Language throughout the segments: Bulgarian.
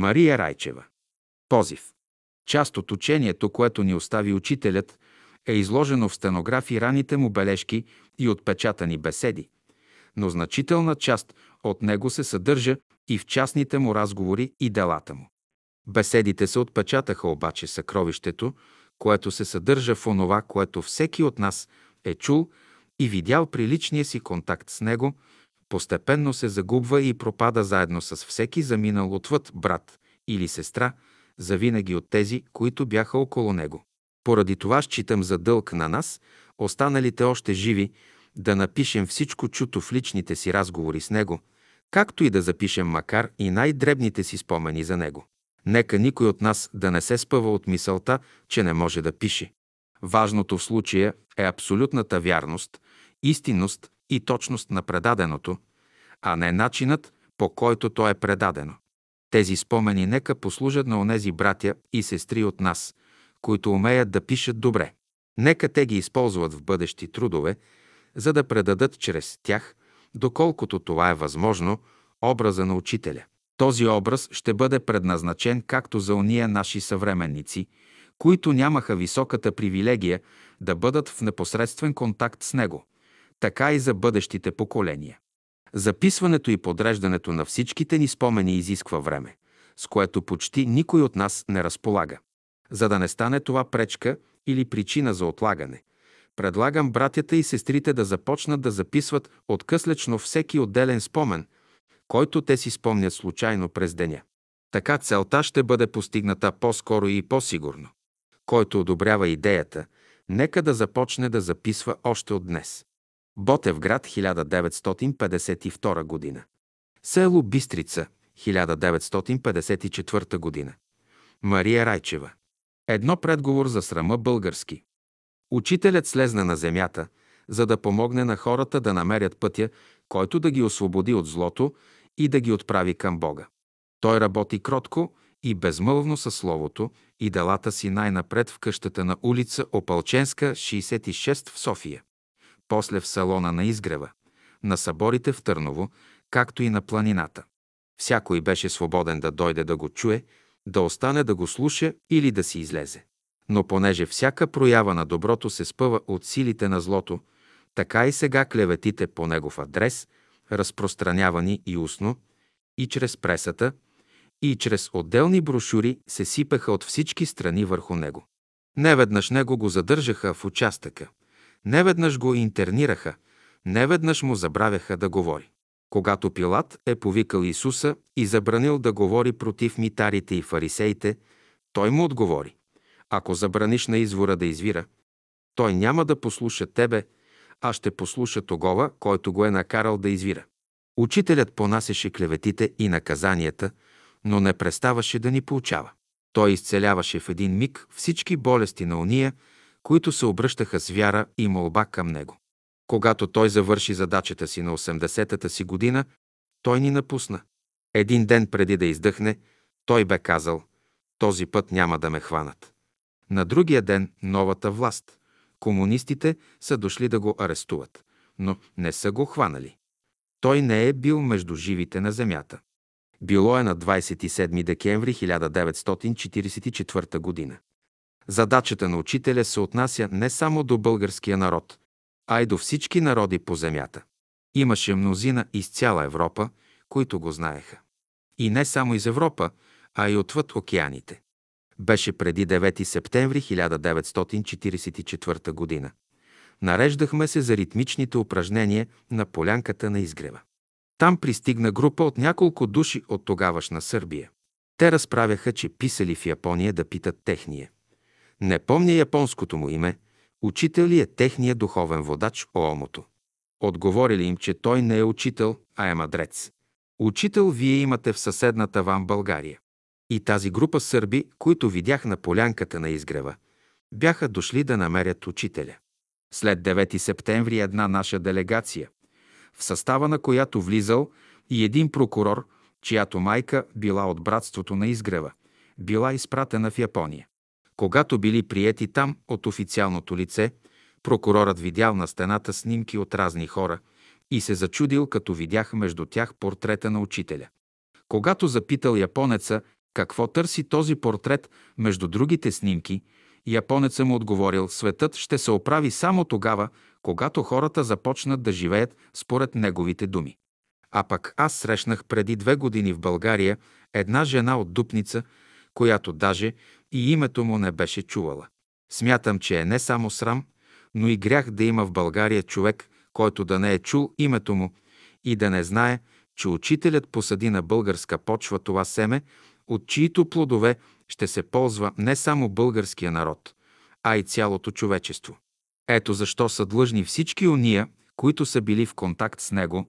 Мария Райчева. Позив. Част от учението, което ни остави учителят, е изложено в стенографи раните му бележки и отпечатани беседи, но значителна част от него се съдържа и в частните му разговори и делата му. Беседите се отпечатаха обаче съкровището, което се съдържа в онова, което всеки от нас е чул и видял при личния си контакт с него, постепенно се загубва и пропада заедно с всеки заминал отвъд брат или сестра, завинаги от тези, които бяха около него. Поради това считам за дълг на нас, останалите още живи, да напишем всичко чуто в личните си разговори с него, както и да запишем макар и най-дребните си спомени за него. Нека никой от нас да не се спъва от мисълта, че не може да пише. Важното в случая е абсолютната вярност, истинност и точност на предаденото, а не начинът, по който то е предадено. Тези спомени нека послужат на онези братя и сестри от нас, които умеят да пишат добре. Нека те ги използват в бъдещи трудове, за да предадат чрез тях, доколкото това е възможно, образа на учителя. Този образ ще бъде предназначен както за уния наши съвременници, които нямаха високата привилегия да бъдат в непосредствен контакт с него, така и за бъдещите поколения. Записването и подреждането на всичките ни спомени изисква време, с което почти никой от нас не разполага. За да не стане това пречка или причина за отлагане, предлагам братята и сестрите да започнат да записват откъслечно всеки отделен спомен, който те си спомнят случайно през деня. Така целта ще бъде постигната по-скоро и по-сигурно. Който одобрява идеята, нека да започне да записва още от днес. Ботевград, 1952 година. Село Бистрица, 1954 година. Мария Райчева. Едно предговор за срама български. Учителят слезна на земята, за да помогне на хората да намерят пътя, който да ги освободи от злото и да ги отправи към Бога. Той работи кротко и безмълвно със Словото и делата си най-напред в къщата на улица Опалченска, 66 в София после в салона на изгрева, на съборите в Търново, както и на планината. Всякой беше свободен да дойде да го чуе, да остане да го слуша или да си излезе. Но понеже всяка проява на доброто се спъва от силите на злото, така и сега клеветите по негов адрес, разпространявани и устно, и чрез пресата, и чрез отделни брошури се сипеха от всички страни върху него. Неведнъж него го задържаха в участъка. Неведнъж го интернираха, неведнъж му забравяха да говори. Когато Пилат е повикал Исуса и забранил да говори против митарите и фарисеите, той му отговори. Ако забраниш на извора да извира, той няма да послуша тебе, а ще послуша тогова, който го е накарал да извира. Учителят понасяше клеветите и наказанията, но не преставаше да ни поучава. Той изцеляваше в един миг всички болести на уния, които се обръщаха с вяра и молба към него. Когато той завърши задачата си на 80-та си година, той ни напусна. Един ден преди да издъхне, той бе казал, този път няма да ме хванат. На другия ден новата власт, комунистите са дошли да го арестуват, но не са го хванали. Той не е бил между живите на земята. Било е на 27 декември 1944 година. Задачата на учителя се отнася не само до българския народ, а и до всички народи по земята. Имаше мнозина из цяла Европа, които го знаеха. И не само из Европа, а и отвъд океаните. Беше преди 9 септември 1944 година. Нареждахме се за ритмичните упражнения на полянката на изгрева. Там пристигна група от няколко души от тогавашна Сърбия. Те разправяха, че писали в Япония да питат техния. Не помня японското му име. Учител ли е техния духовен водач Оомото? Отговорили им, че той не е учител, а е мадрец. Учител вие имате в съседната вам България. И тази група сърби, които видях на полянката на изгрева, бяха дошли да намерят учителя. След 9 септември една наша делегация, в състава на която влизал и един прокурор, чиято майка била от братството на изгрева, била изпратена в Япония. Когато били приети там от официалното лице, прокурорът видял на стената снимки от разни хора и се зачудил, като видях между тях портрета на учителя. Когато запитал японеца Какво търси този портрет между другите снимки? Японецът му отговорил, светът ще се оправи само тогава, когато хората започнат да живеят според неговите думи. А пък аз срещнах преди две години в България една жена от Дупница, която даже и името му не беше чувала. Смятам, че е не само срам, но и грях да има в България човек, който да не е чул името му и да не знае, че учителят посади на българска почва това семе, от чието плодове ще се ползва не само българския народ, а и цялото човечество. Ето защо са длъжни всички уния, които са били в контакт с него,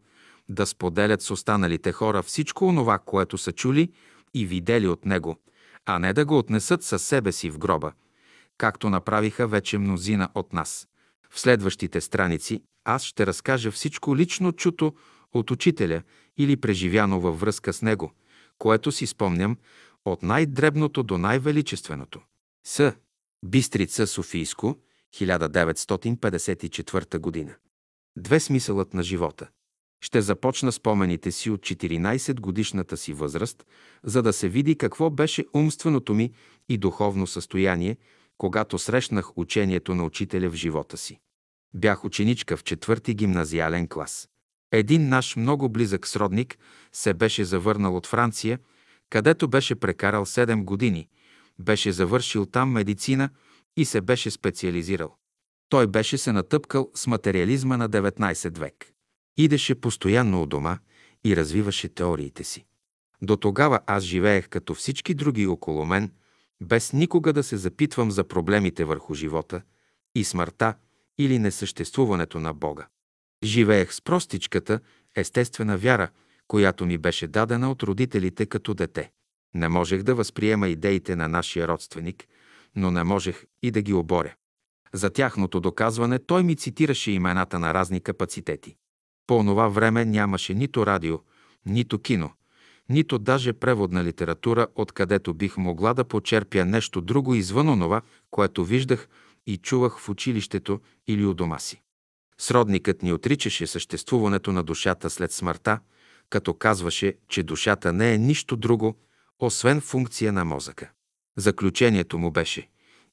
да споделят с останалите хора всичко онова, което са чули и видели от него, а не да го отнесат със себе си в гроба, както направиха вече мнозина от нас. В следващите страници аз ще разкажа всичко лично чуто от учителя или преживяно във връзка с него, което си спомням от най-дребното до най-величественото. С. Бистрица Софийско, 1954 година. Две смисълът на живота. Ще започна спомените си от 14 годишната си възраст, за да се види какво беше умственото ми и духовно състояние, когато срещнах учението на учителя в живота си. Бях ученичка в четвърти гимназиален клас. Един наш много близък сродник се беше завърнал от Франция, където беше прекарал 7 години, беше завършил там медицина и се беше специализирал. Той беше се натъпкал с материализма на 19 век. Идеше постоянно у дома и развиваше теориите си. До тогава аз живеех като всички други около мен, без никога да се запитвам за проблемите върху живота и смъртта или несъществуването на Бога. Живеех с простичката, естествена вяра, която ми беше дадена от родителите като дете. Не можех да възприема идеите на нашия родственик, но не можех и да ги оборя. За тяхното доказване той ми цитираше имената на разни капацитети. По онова време нямаше нито радио, нито кино, нито даже преводна литература, откъдето бих могла да почерпя нещо друго извън онова, което виждах и чувах в училището или у дома си. Сродникът ни отричаше съществуването на душата след смъртта, като казваше, че душата не е нищо друго, освен функция на мозъка. Заключението му беше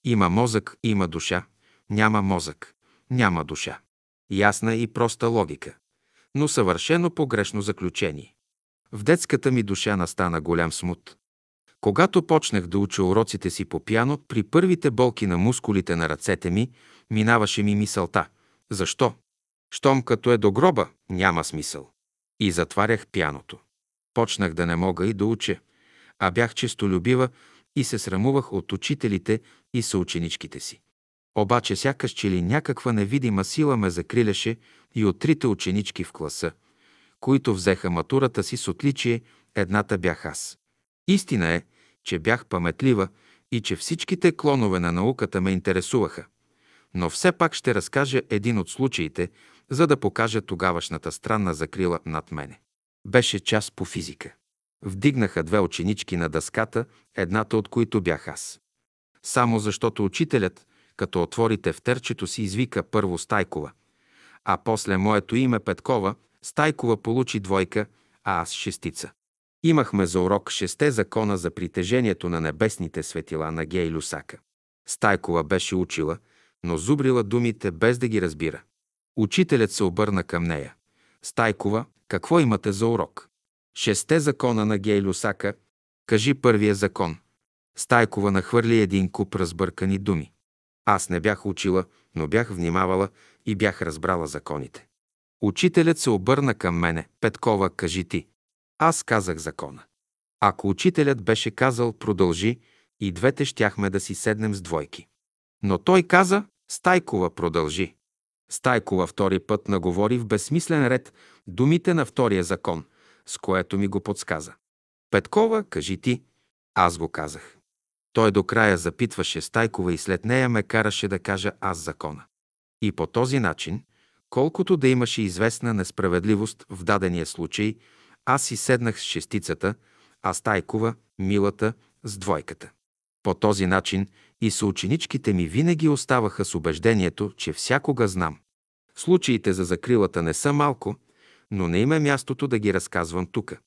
има мозък, има душа, няма мозък, няма душа. Ясна и проста логика, но съвършено погрешно заключение. В детската ми душа настана голям смут. Когато почнах да уча уроците си по пяно, при първите болки на мускулите на ръцете ми, минаваше ми мисълта. Защо? Щом като е до гроба, няма смисъл. И затварях пяното. Почнах да не мога и да уча, а бях честолюбива и се срамувах от учителите и съученичките си. Обаче сякаш че ли някаква невидима сила ме закриляше и от трите ученички в класа, които взеха матурата си с отличие, едната бях аз. Истина е, че бях паметлива и че всичките клонове на науката ме интересуваха. Но все пак ще разкажа един от случаите, за да покажа тогавашната странна закрила над мене. Беше час по физика. Вдигнаха две ученички на дъската, едната от които бях аз. Само защото учителят, като отвори тефтерчето си, извика първо Стайкова, а после моето име Петкова, Стайкова получи двойка, а аз шестица. Имахме за урок шесте закона за притежението на небесните светила на Гей Люсака. Стайкова беше учила, но зубрила думите без да ги разбира. Учителят се обърна към нея. Стайкова, какво имате за урок? Шесте закона на Гей Люсака. Кажи първия закон. Стайкова нахвърли един куп разбъркани думи. Аз не бях учила, но бях внимавала и бях разбрала законите. Учителят се обърна към мене. Петкова, кажи ти. Аз казах закона. Ако учителят беше казал продължи, и двете щяхме да си седнем с двойки. Но той каза Стайкова продължи. Стайкова втори път наговори в безсмислен ред думите на втория закон, с което ми го подсказа. Петкова, кажи ти. Аз го казах. Той до края запитваше Стайкова и след нея ме караше да кажа аз закона. И по този начин, колкото да имаше известна несправедливост в дадения случай, аз си седнах с шестицата, а Стайкова, милата, с двойката. По този начин и съученичките ми винаги оставаха с убеждението, че всякога знам. Случаите за закрилата не са малко, но не има мястото да ги разказвам тука.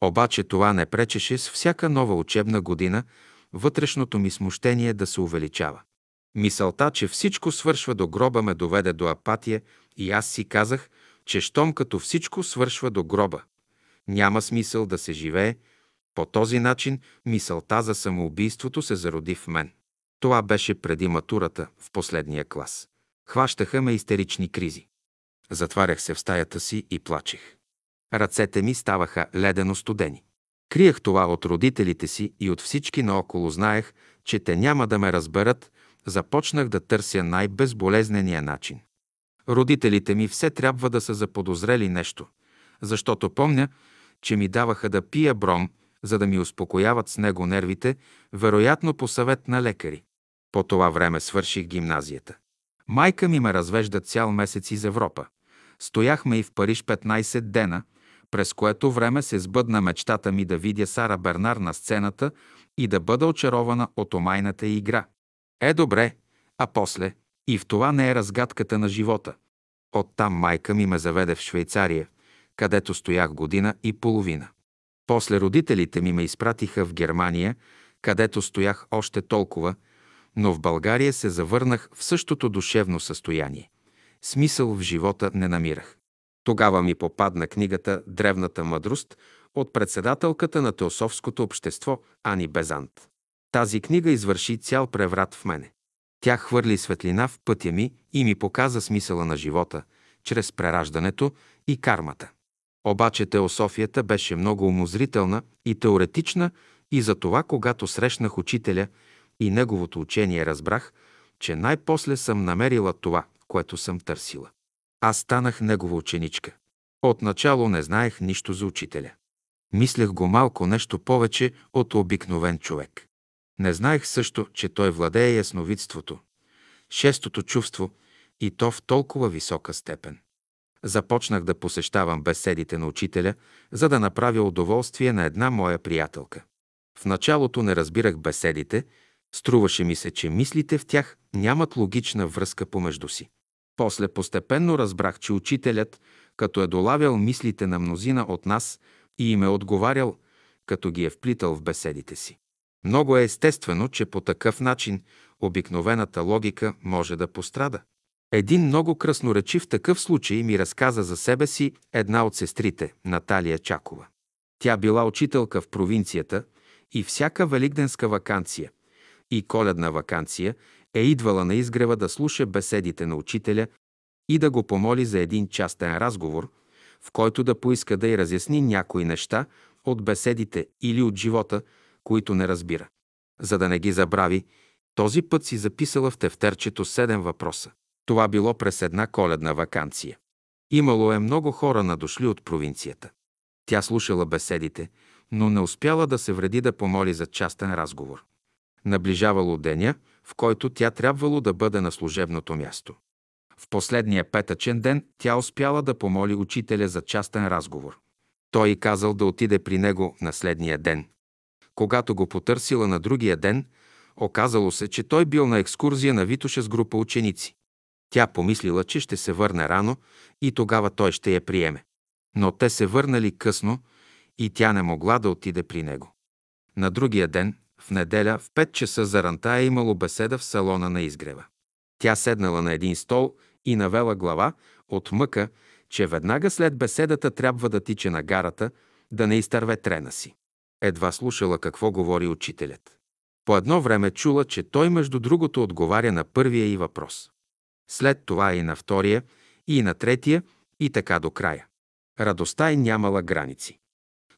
Обаче това не пречеше с всяка нова учебна година вътрешното ми смущение да се увеличава. Мисълта, че всичко свършва до гроба, ме доведе до апатия и аз си казах, че щом като всичко свършва до гроба, няма смисъл да се живее. По този начин мисълта за самоубийството се зароди в мен. Това беше преди матурата, в последния клас. Хващаха ме истерични кризи. Затварях се в стаята си и плачех. Ръцете ми ставаха ледено студени. Криех това от родителите си и от всички наоколо знаех, че те няма да ме разберат, започнах да търся най-безболезнения начин. Родителите ми все трябва да са заподозрели нещо, защото помня, че ми даваха да пия бром, за да ми успокояват с него нервите, вероятно по съвет на лекари. По това време свърших гимназията. Майка ми ме развежда цял месец из Европа. Стояхме и в Париж 15 дена, през което време се сбъдна мечтата ми да видя Сара Бернар на сцената и да бъда очарована от омайната игра. Е, добре, а после и в това не е разгадката на живота. Оттам майка ми ме заведе в Швейцария, където стоях година и половина. После родителите ми ме изпратиха в Германия, където стоях още толкова, но в България се завърнах в същото душевно състояние. Смисъл в живота не намирах. Тогава ми попадна книгата «Древната мъдрост» от председателката на Теософското общество Ани Безант. Тази книга извърши цял преврат в мене. Тя хвърли светлина в пътя ми и ми показа смисъла на живота, чрез прераждането и кармата. Обаче теософията беше много умозрителна и теоретична и затова, когато срещнах учителя и неговото учение, разбрах, че най-после съм намерила това, което съм търсила. Аз станах негова ученичка. Отначало не знаех нищо за учителя. Мислех го малко нещо повече от обикновен човек. Не знаех също, че той владее ясновидството, шестото чувство и то в толкова висока степен. Започнах да посещавам беседите на учителя, за да направя удоволствие на една моя приятелка. В началото не разбирах беседите, струваше ми се, че мислите в тях нямат логична връзка помежду си. После постепенно разбрах, че учителят, като е долавял мислите на мнозина от нас и им е отговарял, като ги е вплитал в беседите си. Много е естествено, че по такъв начин обикновената логика може да пострада. Един много красноречив такъв случай ми разказа за себе си една от сестрите, Наталия Чакова. Тя била учителка в провинцията и всяка великденска вакансия и коледна вакансия е идвала на изгрева да слуша беседите на учителя и да го помоли за един частен разговор, в който да поиска да й разясни някои неща от беседите или от живота, които не разбира. За да не ги забрави, този път си записала в тефтерчето седем въпроса. Това било през една коледна вакансия. Имало е много хора надошли от провинцията. Тя слушала беседите, но не успяла да се вреди да помоли за частен разговор. Наближавало деня, в който тя трябвало да бъде на служебното място. В последния петъчен ден тя успяла да помоли учителя за частен разговор. Той казал да отиде при него на следния ден. Когато го потърсила на другия ден, оказало се, че той бил на екскурзия на Витоша с група ученици. Тя помислила, че ще се върне рано и тогава той ще я приеме. Но те се върнали късно и тя не могла да отиде при него. На другия ден, в неделя, в 5 часа заранта е имало беседа в салона на изгрева. Тя седнала на един стол и навела глава от мъка, че веднага след беседата трябва да тича на гарата, да не изтърве трена си. Едва слушала какво говори учителят. По едно време чула, че той между другото отговаря на първия и въпрос. След това и на втория, и на третия, и така до края. Радостта й нямала граници.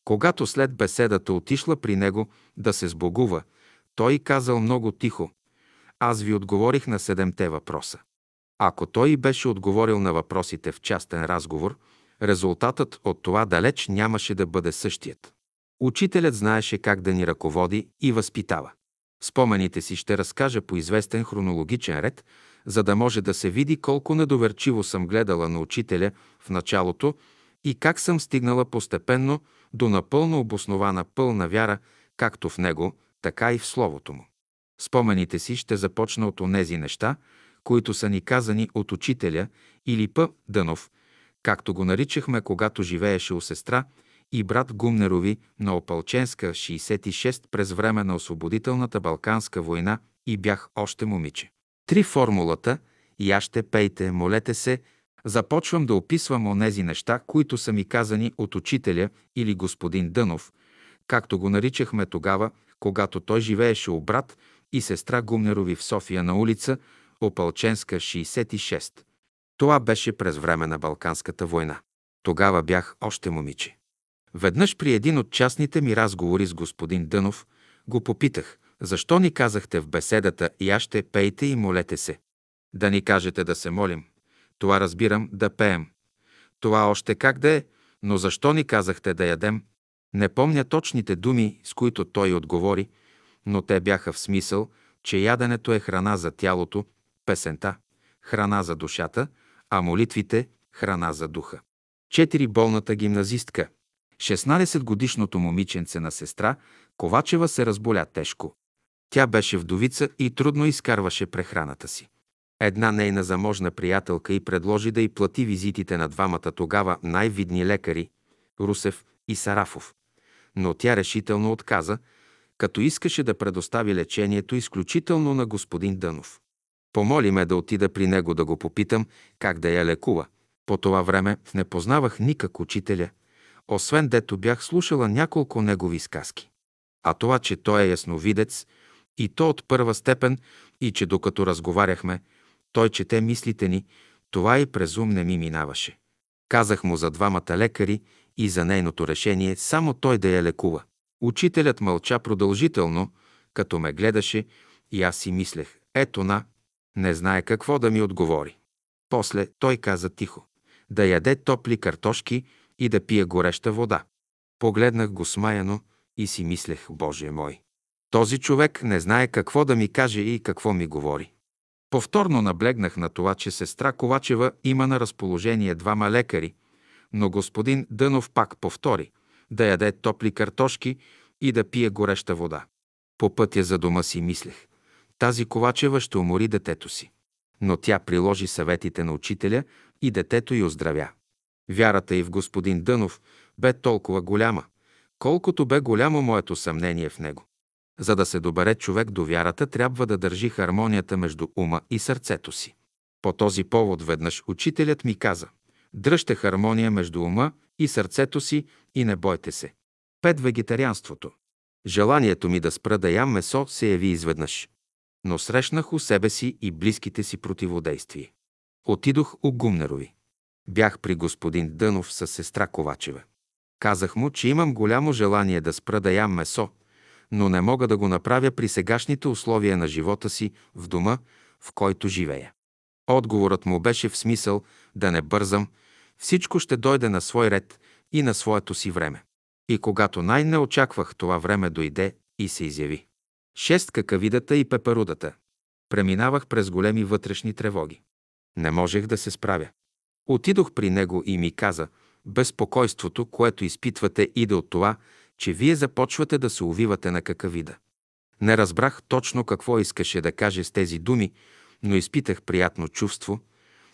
Когато след беседата отишла при него да се сбогува, той казал много тихо, аз ви отговорих на седемте въпроса. Ако той беше отговорил на въпросите в частен разговор, резултатът от това далеч нямаше да бъде същият. Учителят знаеше как да ни ръководи и възпитава. Спомените си ще разкажа по известен хронологичен ред, за да може да се види колко недоверчиво съм гледала на учителя в началото и как съм стигнала постепенно до напълно обоснована пълна вяра както в него, така и в Словото му. Спомените си ще започна от онези неща, които са ни казани от учителя или П. Дънов, както го наричахме, когато живееше у сестра и брат Гумнерови на Опалченска 66 през време на освободителната Балканска война и бях още момиче. Три формулата «Яще, пейте, молете се» започвам да описвам онези неща, които са ми казани от учителя или господин Дънов, както го наричахме тогава, когато той живееше у брат и сестра Гумнерови в София на улица Опалченска 66. Това беше през време на Балканската война. Тогава бях още момиче. Веднъж при един от частните ми разговори с господин Дънов го попитах, защо ни казахте в беседата «Я ще пейте и молете се». Да ни кажете да се молим. Това разбирам да пеем. Това още как да е, но защо ни казахте да ядем? Не помня точните думи, с които той отговори, но те бяха в смисъл, че яденето е храна за тялото, песента – храна за душата, а молитвите – храна за духа. Четири болната гимназистка, 16-годишното момиченце на сестра, Ковачева се разболя тежко. Тя беше вдовица и трудно изкарваше прехраната си. Една нейна заможна приятелка й предложи да й плати визитите на двамата тогава най-видни лекари – Русев и Сарафов. Но тя решително отказа, като искаше да предостави лечението изключително на господин Дънов. Помоли ме да отида при него да го попитам как да я лекува. По това време не познавах никак учителя, освен дето бях слушала няколко негови сказки. А това, че той е ясновидец и то от първа степен и че докато разговаряхме, той чете мислите ни, това и през ум не ми минаваше. Казах му за двамата лекари и за нейното решение само той да я лекува. Учителят мълча продължително, като ме гледаше и аз си мислех, ето на, не знае какво да ми отговори. После той каза тихо, да яде топли картошки и да пие гореща вода. Погледнах го смаяно и си мислех, Боже мой, този човек не знае какво да ми каже и какво ми говори. Повторно наблегнах на това, че сестра Ковачева има на разположение двама лекари, но господин Дънов пак повтори да яде топли картошки и да пие гореща вода. По пътя за дома си мислех. Тази Ковачева ще умори детето си. Но тя приложи съветите на учителя и детето й оздравя. Вярата и в господин Дънов бе толкова голяма, колкото бе голямо моето съмнение в него. За да се добере човек до вярата, трябва да държи хармонията между ума и сърцето си. По този повод веднъж учителят ми каза «Дръжте хармония между ума и сърцето си и не бойте се». Пет вегетарианството. Желанието ми да спра да ям месо се яви изведнъж. Но срещнах у себе си и близките си противодействия. Отидох у Гумнерови. Бях при господин Дънов с сестра Ковачева. Казах му, че имам голямо желание да спра да ям месо, но не мога да го направя при сегашните условия на живота си в дома, в който живея. Отговорът му беше в смисъл да не бързам, всичко ще дойде на свой ред и на своето си време. И когато най-не очаквах, това време дойде и се изяви. Шест какавидата и пеперудата. Преминавах през големи вътрешни тревоги. Не можех да се справя. Отидох при него и ми каза, безпокойството, което изпитвате, иде от това, че вие започвате да се увивате на какавида. Не разбрах точно какво искаше да каже с тези думи, но изпитах приятно чувство,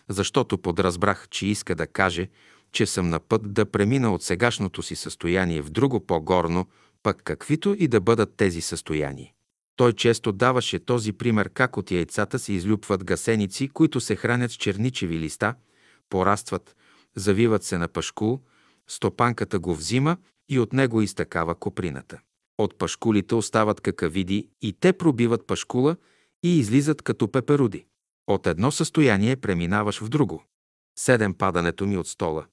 защото подразбрах, че иска да каже, че съм на път да премина от сегашното си състояние в друго по-горно, пък каквито и да бъдат тези състояния. Той често даваше този пример как от яйцата се излюпват гасеници, които се хранят с черничеви листа, порастват, завиват се на пашкул, стопанката го взима и от него изтъкава коприната. От пашкулите остават какавиди и те пробиват пашкула и излизат като пеперуди. От едно състояние преминаваш в друго. Седем падането ми от стола.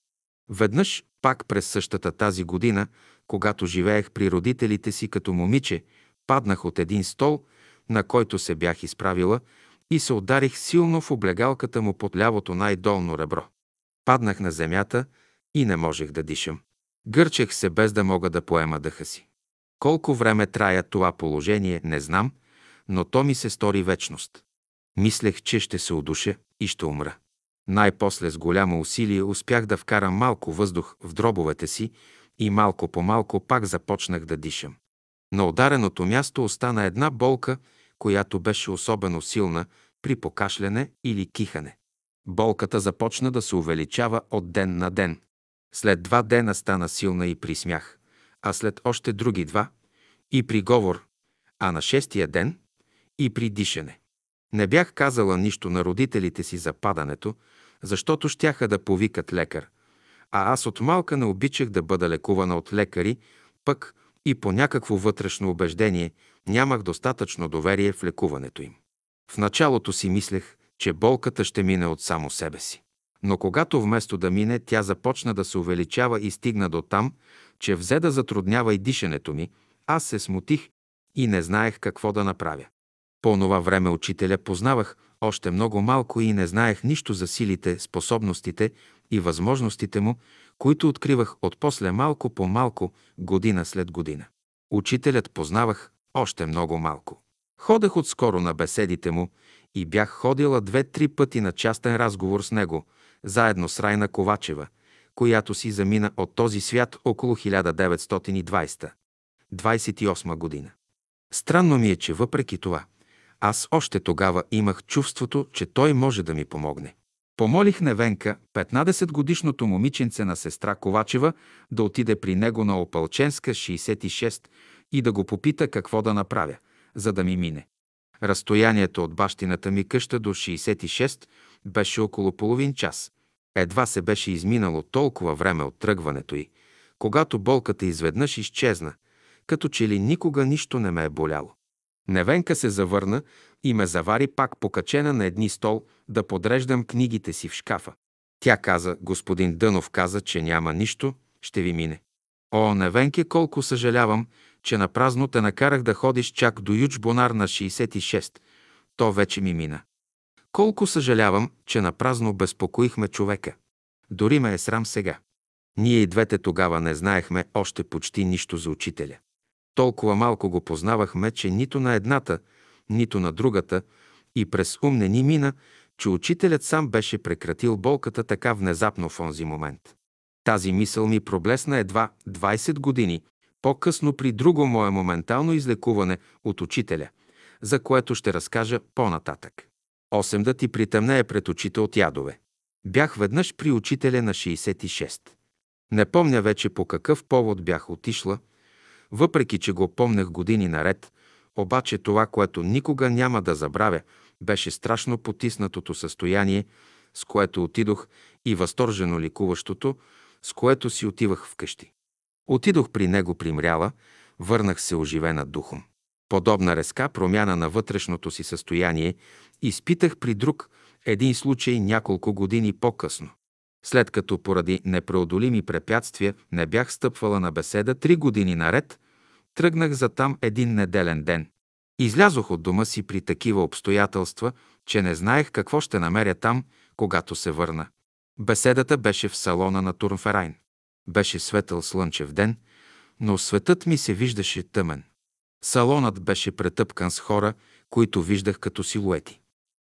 Веднъж, пак през същата тази година, когато живеех при родителите си като момиче, паднах от един стол, на който се бях изправила и се ударих силно в облегалката му под лявото най-долно ребро. Паднах на земята и не можех да дишам. Гърчех се без да мога да поема дъха си. Колко време трая това положение, не знам, но то ми се стори вечност. Мислех, че ще се удуша и ще умра. Най-после с голямо усилие успях да вкарам малко въздух в дробовете си и малко по малко пак започнах да дишам. На удареното място остана една болка, която беше особено силна при покашляне или кихане. Болката започна да се увеличава от ден на ден. След два дена стана силна и при смях, а след още други два и при говор, а на шестия ден и при дишане. Не бях казала нищо на родителите си за падането, защото щяха да повикат лекар, а аз от малка не обичах да бъда лекувана от лекари, пък и по някакво вътрешно убеждение нямах достатъчно доверие в лекуването им. В началото си мислех, че болката ще мине от само себе си. Но когато вместо да мине, тя започна да се увеличава и стигна до там, че взе да затруднява и дишането ми, аз се смутих и не знаех какво да направя. По това време учителя познавах още много малко и не знаех нищо за силите, способностите и възможностите му, които откривах от после малко по малко, година след година. Учителят познавах още много малко. Ходех отскоро на беседите му и бях ходила две-три пъти на частен разговор с него, заедно с Райна Ковачева, която си замина от този свят около 1920-28 година. Странно ми е, че въпреки това, аз още тогава имах чувството, че той може да ми помогне. Помолих Невенка, 15-годишното момиченце на сестра Ковачева, да отиде при него на Опалченска, 66, и да го попита какво да направя, за да ми мине. Разстоянието от бащината ми къща до 66 беше около половин час. Едва се беше изминало толкова време от тръгването й, когато болката изведнъж изчезна, като че ли никога нищо не ме е боляло. Невенка се завърна и ме завари пак покачена на едни стол да подреждам книгите си в шкафа. Тя каза, господин Дънов каза, че няма нищо, ще ви мине. О, Невенке, колко съжалявам, че на празно те накарах да ходиш чак до Ючбонар на 66. То вече ми мина. Колко съжалявам, че на празно безпокоихме човека. Дори ме е срам сега. Ние и двете тогава не знаехме още почти нищо за учителя. Толкова малко го познавахме, че нито на едната, нито на другата и през ум не ни мина, че учителят сам беше прекратил болката така внезапно в онзи момент. Тази мисъл ми проблесна едва 20 години, по-късно при друго мое моментално излекуване от учителя, за което ще разкажа по-нататък. Осем да ти притъмнее пред очите от ядове. Бях веднъж при учителя на 66. Не помня вече по какъв повод бях отишла, въпреки че го помнех години наред, обаче това, което никога няма да забравя, беше страшно потиснатото състояние, с което отидох и възторжено ликуващото, с което си отивах вкъщи. Отидох при него примряла, върнах се оживена духом. Подобна резка промяна на вътрешното си състояние изпитах при друг един случай няколко години по-късно. След като поради непреодолими препятствия не бях стъпвала на беседа три години наред, тръгнах за там един неделен ден. Излязох от дома си при такива обстоятелства, че не знаех какво ще намеря там, когато се върна. Беседата беше в салона на Турнферайн. Беше светъл слънчев ден, но светът ми се виждаше тъмен. Салонът беше претъпкан с хора, които виждах като силуети.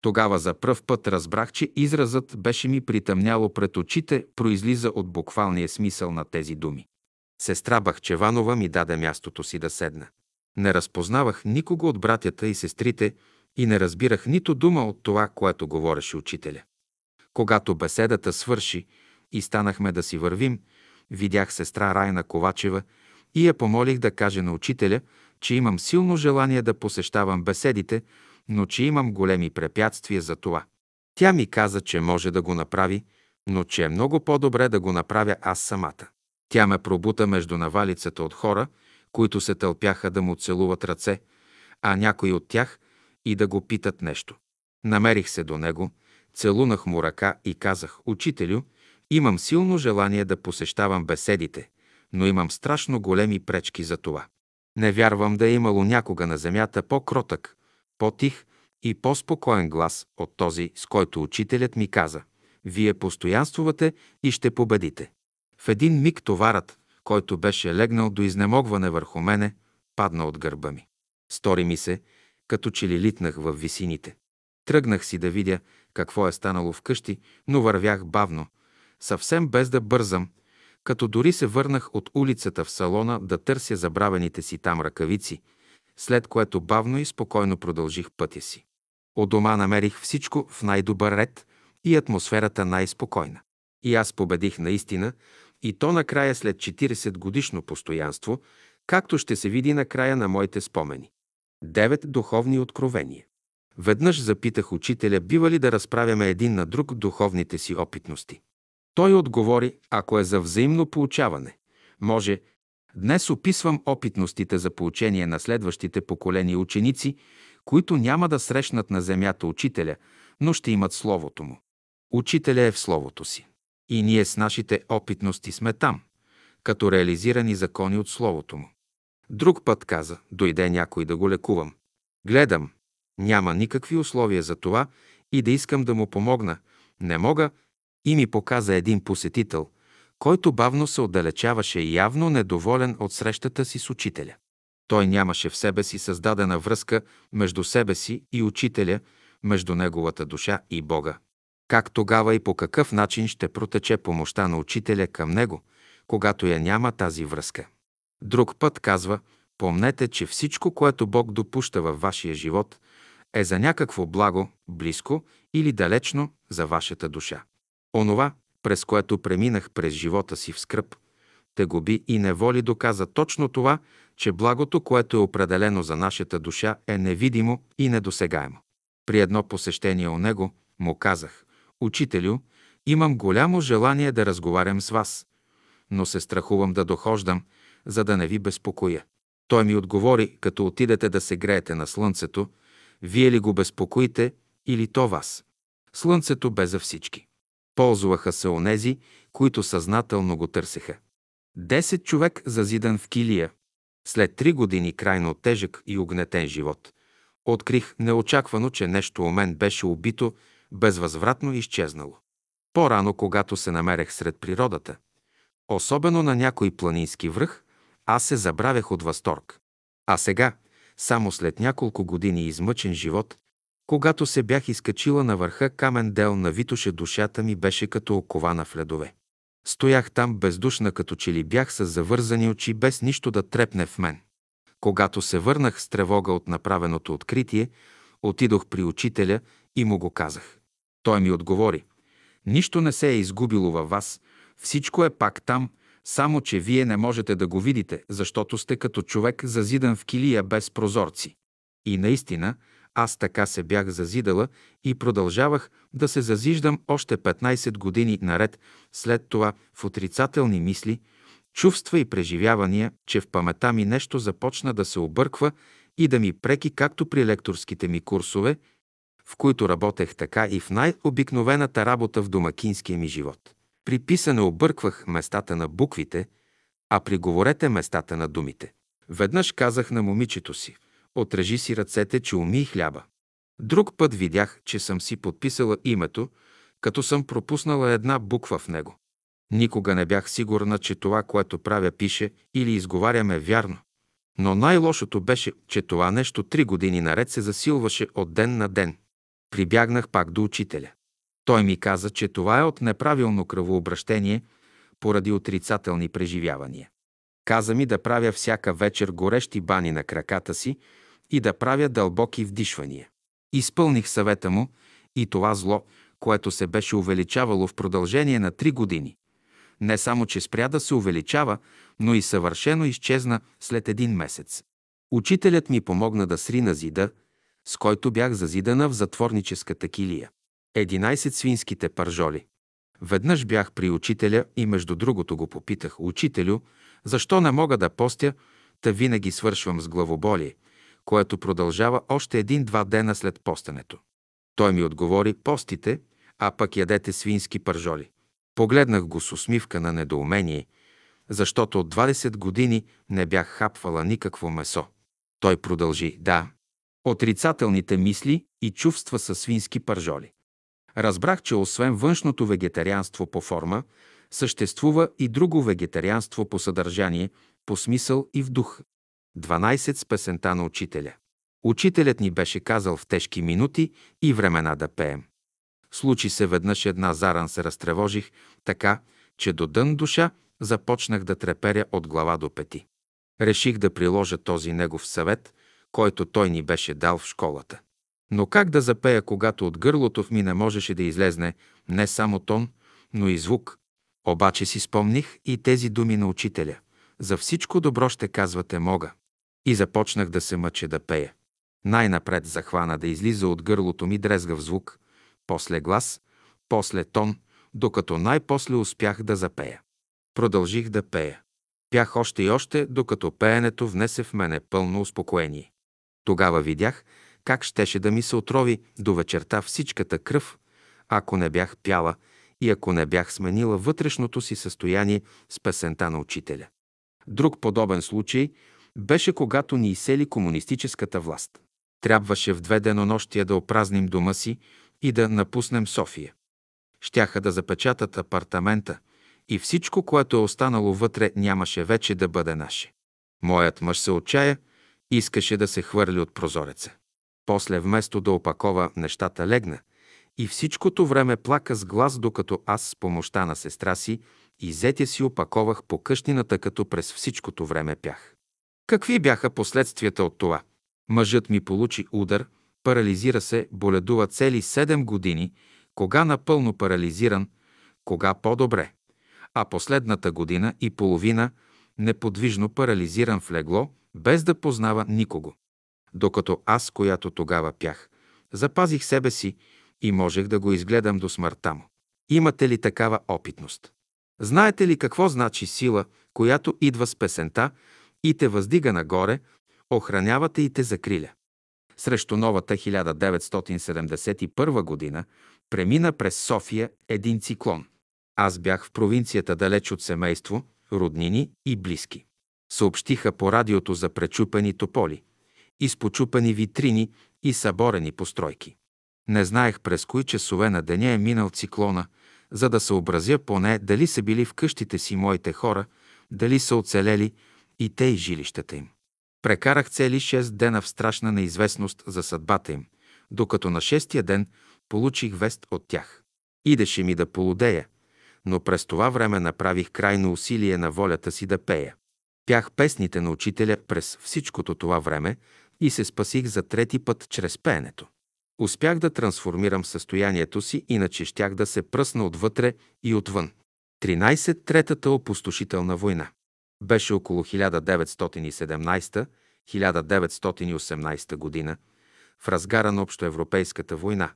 Тогава за пръв път разбрах, че изразът беше ми притъмняло пред очите, произлиза от буквалния смисъл на тези думи. Сестра Бахчеванова ми даде мястото си да седна. Не разпознавах никого от братята и сестрите и не разбирах нито дума от това, което говореше учителя. Когато беседата свърши и станахме да си вървим, видях сестра Райна Ковачева и я помолих да каже на учителя, че имам силно желание да посещавам беседите, но че имам големи препятствия за това. Тя ми каза, че може да го направи, но че е много по-добре да го направя аз самата. Тя ме пробута между навалицата от хора, които се тълпяха да му целуват ръце, а някои от тях и да го питат нещо. Намерих се до него, целунах му ръка и казах, «Учителю, имам силно желание да посещавам беседите, но имам страшно големи пречки за това. Не вярвам да е имало някога на земята по-кротък, по-тих и по-спокоен глас от този, с който учителят ми каза, «Вие постоянствувате и ще победите». В един миг товарът, който беше легнал до изнемогване върху мене, падна от гърба ми. Стори ми се, като че ли литнах в висините. Тръгнах си да видя какво е станало вкъщи, но вървях бавно, съвсем без да бързам, като дори се върнах от улицата в салона да търся забравените си там ръкавици, след което бавно и спокойно продължих пътя си. От дома намерих всичко в най-добър ред и атмосферата най-спокойна. И аз победих наистина И то накрая след 40 годишно постоянство, както ще се види накрая на моите спомени. Девет духовни откровения. Веднъж запитах учителя, бива ли да разправяме един на друг духовните си опитности. Той отговори, ако е за взаимно получаване. Може, днес описвам опитностите за получение на следващите поколения ученици, които няма да срещнат на земята учителя, но ще имат Словото му. Учителя е в Словото си. И ние с нашите опитности сме там, като реализирани закони от Словото му. Друг път каза, дойде някой да го лекувам. Гледам, няма никакви условия за това и да искам да му помогна. Не мога и ми показа един посетител, който бавно се отдалечаваше явно недоволен от срещата си с учителя. Той нямаше в себе си създадена връзка между себе си и учителя, между неговата душа и Бога. Как тогава и по какъв начин ще протече помощта на учителя към него, когато я няма тази връзка? Друг път казва, помнете, че всичко, което Бог допуща във вашия живот, е за някакво благо, близко или далечно за вашата душа. Онова, през което преминах през живота си в скръп, тегоби и неволи доказа точно това, че благото, което е определено за нашата душа, е невидимо и недосегаемо. При едно посещение у него му казах, «Учителю, имам голямо желание да разговарям с вас, но се страхувам да дохождам, за да не ви безпокоя». Той ми отговори, като отидете да се греете на слънцето, вие ли го безпокоите или то вас? Слънцето бе за всички. Ползваха се онези, които съзнателно го търсеха. Десет човек зазидан в килия. След три години крайно тежък и огнетен живот, открих неочаквано, че нещо у мен беше убито, безвъзвратно изчезнало. По-рано, когато се намерех сред природата, особено на някой планински връх, аз се забравях от възторг. А сега, само след няколко години измъчен живот, когато се бях изкачила на върха камен дел на Витоше, душата ми беше като окована в ледове. Стоях там бездушна, като че ли бях с завързани очи, без нищо да трепне в мен. Когато се върнах с тревога от направеното откритие, отидох при учителя и му го казах. Той ми отговори. Нищо не се е изгубило във вас, всичко е пак там, само че вие не можете да го видите, защото сте като човек зазидан в килия без прозорци. И наистина, аз така се бях зазидала и продължавах да се зазиждам още 15 години наред, след това в отрицателни мисли, чувства и преживявания, че в памета ми нещо започна да се обърква и да ми преки както при лекторските ми курсове, в които работех така и в най-обикновената работа в домакинския ми живот. При писане обърквах местата на буквите, а при говорете местата на думите. Веднъж казах на момичето си, отрежи си ръцете, че уми хляба. Друг път видях, че съм си подписала името, като съм пропуснала една буква в него. Никога не бях сигурна, че това, което правя, пише или изговарям е вярно. Но най-лошото беше, че това нещо три години наред се засилваше от ден на ден. Прибягнах пак до учителя. Той ми каза, че това е от неправилно кръвообращение поради отрицателни преживявания. Каза ми да правя всяка вечер горещи бани на краката си и да правя дълбоки вдишвания. Изпълних съвета му и това зло, което се беше увеличавало в продължение на три години. Не само, че спря да се увеличава, но и съвършено изчезна след един месец. Учителят ми помогна да срина зида, с който бях зазидана в затворническата килия. 11 свинските пържоли. Веднъж бях при учителя и между другото го попитах, учителю, защо не мога да постя, та винаги свършвам с главоболие, което продължава още един-два дена след постенето. Той ми отговори, постите, а пък ядете свински пържоли. Погледнах го с усмивка на недоумение, защото от 20 години не бях хапвала никакво месо. Той продължи, да, отрицателните мисли и чувства са свински пържоли. Разбрах, че освен външното вегетарианство по форма, съществува и друго вегетарианство по съдържание, по смисъл и в дух. 12 с песента на учителя. Учителят ни беше казал в тежки минути и времена да пеем. Случи се веднъж една заран се разтревожих, така, че до дън душа започнах да треперя от глава до пети. Реших да приложа този негов съвет, който той ни беше дал в школата. Но как да запея, когато от гърлото в ми не можеше да излезне не само тон, но и звук? Обаче си спомних и тези думи на учителя. За всичко добро ще казвате мога. И започнах да се мъча да пея. Най-напред захвана да излиза от гърлото ми дрезгав звук, после глас, после тон, докато най-после успях да запея. Продължих да пея. Пях още и още, докато пеенето внесе в мене пълно успокоение. Тогава видях как щеше да ми се отрови до вечерта всичката кръв, ако не бях пяла и ако не бях сменила вътрешното си състояние с песента на учителя. Друг подобен случай беше когато ни изсели комунистическата власт. Трябваше в две денонощия да опразним дома си и да напуснем София. Щяха да запечатат апартамента и всичко, което е останало вътре, нямаше вече да бъде наше. Моят мъж се отчая, искаше да се хвърли от прозореца. После, вместо да опакова, нещата легна и всичкото време плака с глас, докато аз с помощта на сестра си и зетя си опаковах по къщината, като през всичкото време пях. Какви бяха последствията от това? Мъжът ми получи удар, парализира се, боледува цели 7 години, кога напълно парализиран, кога по-добре. А последната година и половина неподвижно парализиран в легло, без да познава никого. Докато аз, която тогава пях, запазих себе си и можех да го изгледам до смъртта му. Имате ли такава опитност? Знаете ли какво значи сила, която идва с песента и те въздига нагоре, охранявате и те закриля? Срещу новата 1971 година премина през София един циклон. Аз бях в провинцията далеч от семейство, роднини и близки. Съобщиха по радиото за пречупени тополи, изпочупани витрини и съборени постройки. Не знаех през кои часове на деня е минал циклона, за да съобразя поне дали са били в къщите си моите хора, дали са оцелели и те и жилищата им. Прекарах цели 6 дена в страшна неизвестност за съдбата им, докато на шестия ден получих вест от тях. Идеше ми да полудея, но през това време направих крайно усилие на волята си да пея. Пях песните на учителя през всичкото това време и се спасих за трети път чрез пеенето. Успях да трансформирам състоянието си, иначе щях да се пръсна отвътре и отвън. 13. Третата опустошителна война. Беше около 1917-1918 година, в разгара на общоевропейската война,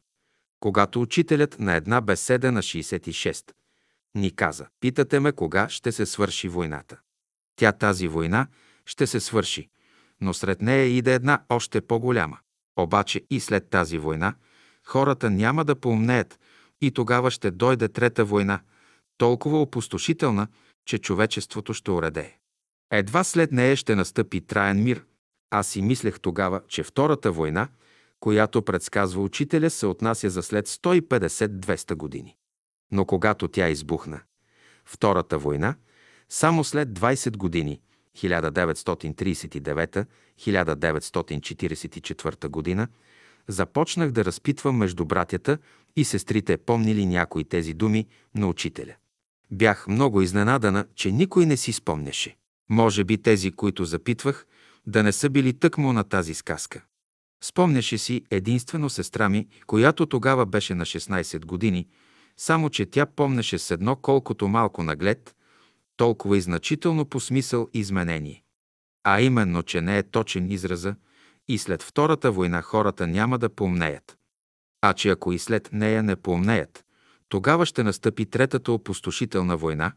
когато учителят на една беседа на 66 ни каза, питате ме кога ще се свърши войната. Тя тази война ще се свърши, но сред нея иде една още по-голяма. Обаче и след тази война хората няма да поумнеят и тогава ще дойде трета война, толкова опустошителна, че човечеството ще уредее. Едва след нея ще настъпи траен мир. Аз си мислех тогава, че втората война, която предсказва учителя, се отнася за след 150-200 години. Но когато тя избухна, втората война, само след 20 години, 1939-1944 година, започнах да разпитвам между братята и сестрите, помнили някои тези думи на учителя. Бях много изненадана, че никой не си спомняше. Може би тези, които запитвах, да не са били тъкмо на тази сказка. Спомняше си единствено сестра ми, която тогава беше на 16 години, само че тя помнеше с едно колкото малко наглед, толкова и значително по смисъл изменение. А именно, че не е точен израза и след Втората война хората няма да помнеят. А че ако и след нея не помнеят, тогава ще настъпи Третата опустошителна война,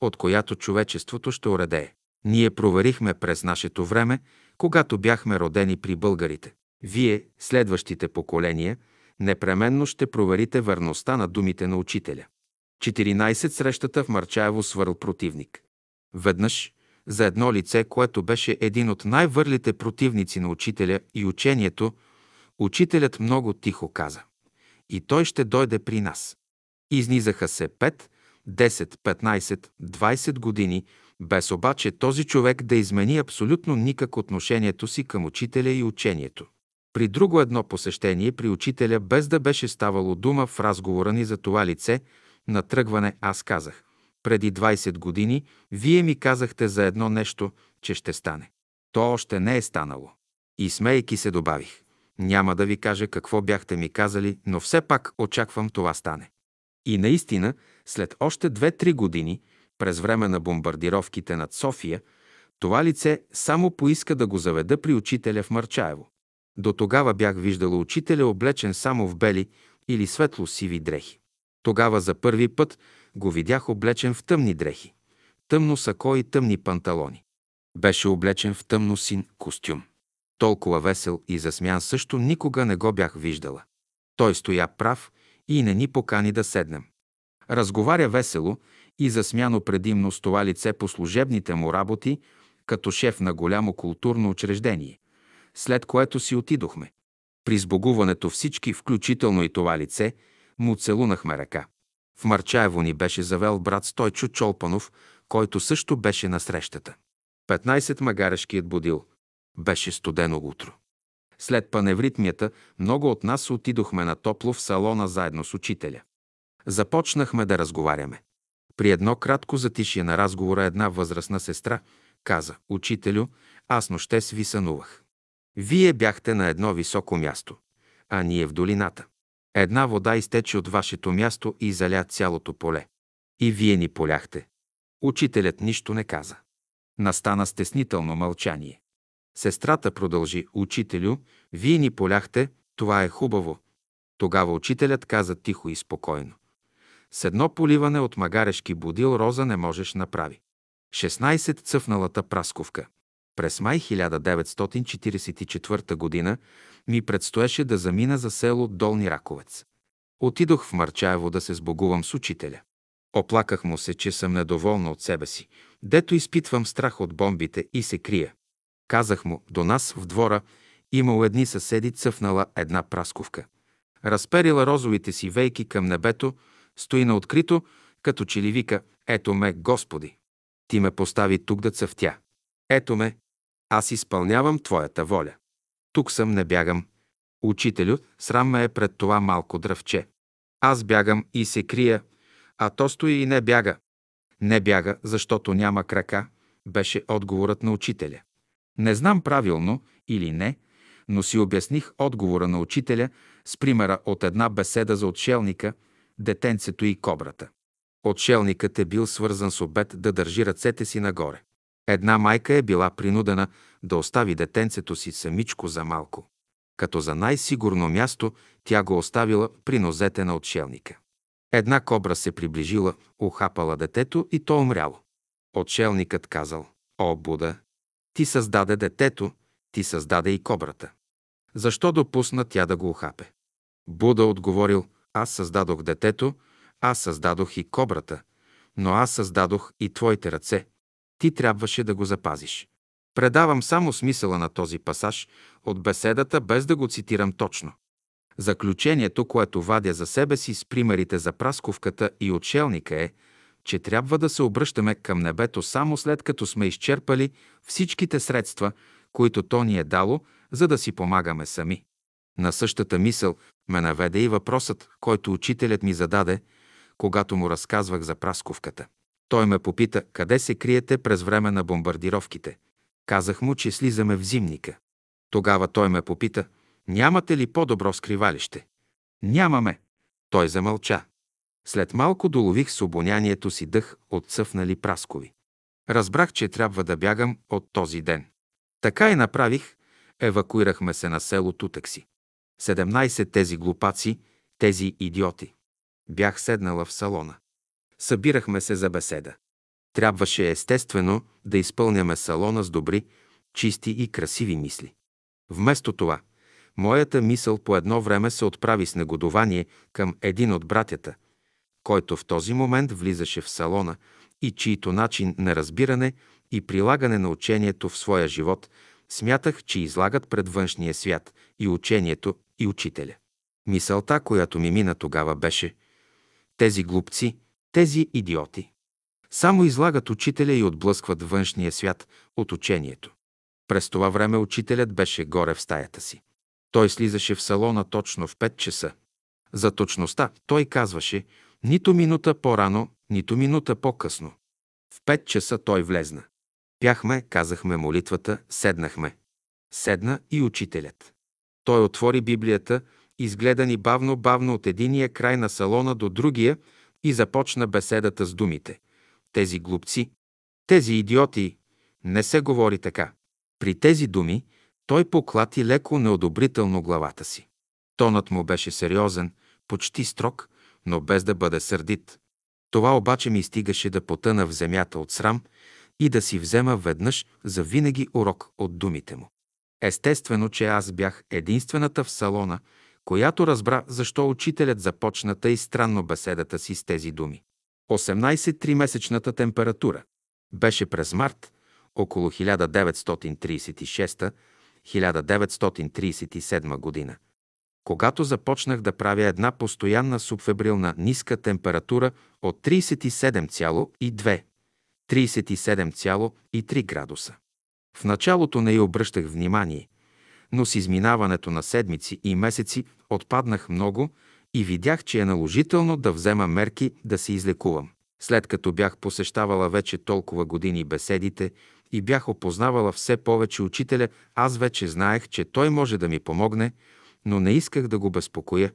от която човечеството ще уредее. Ние проверихме през нашето време, когато бяхме родени при българите. Вие, следващите поколения, непременно ще проверите верността на думите на учителя. 14 срещата в Марчаево свърл противник. Веднъж, за едно лице, което беше един от най-върлите противници на учителя и учението, учителят много тихо каза. И той ще дойде при нас. Изнизаха се 5, 10, 15, 20 години, без обаче този човек да измени абсолютно никак отношението си към учителя и учението. При друго едно посещение при учителя, без да беше ставало дума в разговора ни за това лице, на тръгване аз казах, преди 20 години вие ми казахте за едно нещо, че ще стане. То още не е станало. И смейки се добавих, няма да ви кажа какво бяхте ми казали, но все пак очаквам това стане. И наистина, След още две-три години, през време на бомбардировките над София, това лице само поиска да го заведа при учителя в Марчаево. До тогава бях виждала учителя облечен само в бели или светло-сиви дрехи. Тогава за първи път го видях облечен в тъмни дрехи, тъмно сако и тъмни панталони. Беше облечен в тъмно син костюм. Толкова весел и засмян също никога не го бях виждала. Той стоя прав и не ни покани да седнем. Разговаря весело и засмяно предимно с това лице по служебните му работи, като шеф на голямо културно учреждение, след което си отидохме. При сбогуването всички, включително и това лице, му целунахме ръка. В Марчаево ни беше завел брат Стойчо Чолпанов, който също беше на срещата. 15 магарешкият будил. Беше студено утро. След паневритмията много от нас отидохме на топло в салона заедно с учителя. Започнахме да разговаряме. При едно кратко затишие на разговора една възрастна сестра каза «Учителю, аз нощес ви сънувах. Вие бяхте на едно високо място, а ние в долината. Една вода изтече от вашето място и заля цялото поле. И вие ни поляхте. Учителят нищо не каза. Настана стеснително мълчание. Сестрата продължи. Учителю, вие ни поляхте, това е хубаво. Тогава учителят каза тихо и спокойно. С едно поливане от магарешки будил роза не можеш направи. 16 цъфналата прасковка. През май 1944 г. ми предстоеше да замина за село Долни Раковец. Отидох в Марчаево да се сбогувам с учителя. Оплаках му се, че съм недоволна от себе си, дето изпитвам страх от бомбите и се крия. Казах му, до нас в двора имало едни съседи цъфнала една прасковка. Разперила розовите си вейки към небето, стои на открито, като че ли вика «Ето ме, Господи! Ти ме постави тук да цъфтя. Ето ме, аз изпълнявам Твоята воля. Тук съм, не бягам. Учителю, срам ме е пред това малко дръвче. Аз бягам и се крия, а то стои и не бяга. Не бяга, защото няма крака, беше отговорът на учителя. Не знам правилно или не, но си обясних отговора на учителя с примера от една беседа за отшелника, детенцето и кобрата. Отшелникът е бил свързан с обед да държи ръцете си нагоре. Една майка е била принудена да остави детенцето си самичко за малко. Като за най-сигурно място тя го оставила при нозете на отшелника. Една кобра се приближила, ухапала детето и то умряло. Отшелникът казал, О, Буда, ти създаде детето, ти създаде и кобрата. Защо допусна тя да го ухапе? Буда отговорил, аз създадох детето, аз създадох и кобрата, но аз създадох и твоите ръце. Ти трябваше да го запазиш. Предавам само смисъла на този пасаж от беседата, без да го цитирам точно. Заключението, което вадя за себе си с примерите за прасковката и отшелника е, че трябва да се обръщаме към небето само след като сме изчерпали всичките средства, които то ни е дало, за да си помагаме сами. На същата мисъл ме наведе и въпросът, който учителят ми зададе, когато му разказвах за прасковката. Той ме попита, къде се криете през време на бомбардировките. Казах му, че слизаме в зимника. Тогава той ме попита, нямате ли по-добро скривалище? Нямаме. Той замълча. След малко долових с обонянието си дъх от цъфнали праскови. Разбрах, че трябва да бягам от този ден. Така и направих. Евакуирахме се на село Тутекси. 17 тези глупаци, тези идиоти. Бях седнала в салона. Събирахме се за беседа. Трябваше естествено да изпълняме салона с добри, чисти и красиви мисли. Вместо това, моята мисъл по едно време се отправи с негодование към един от братята, който в този момент влизаше в салона и чието начин на разбиране и прилагане на учението в своя живот смятах, че излагат пред външния свят и учението, и учителя. Мисълта, която ми мина тогава беше тези глупци, тези идиоти. Само излагат учителя и отблъскват външния свят от учението. През това време учителят беше горе в стаята си. Той слизаше в салона точно в 5 часа. За точността той казваше нито минута по-рано, нито минута по-късно. В 5 часа той влезна. Пяхме, казахме молитвата, седнахме. Седна и учителят. Той отвори Библията, изгледа ни бавно-бавно от единия край на салона до другия И започна беседата с думите. Тези глупци, тези идиоти, не се говори така. При тези думи той поклати леко неодобрително главата си. Тонът му беше сериозен, почти строг, но без да бъде сърдит. Това обаче ми стигаше да потъна в земята от срам и да си взема веднъж за винаги урок от думите му. Естествено, че аз бях единствената в салона, която разбра защо учителят започна тъй странно беседата си с тези думи. 18-3-месечната температура. Беше през март, около 1936-1937 година. Когато започнах да правя една постоянна субфебрилна ниска температура от 37,2 37,3 градуса. В началото не й обръщах внимание, но с изминаването на седмици и месеци отпаднах много и видях, че е наложително да взема мерки да се излекувам. След като бях посещавала вече толкова години беседите и бях опознавала все повече учителя, аз вече знаех, че той може да ми помогне, но не исках да го безпокоя,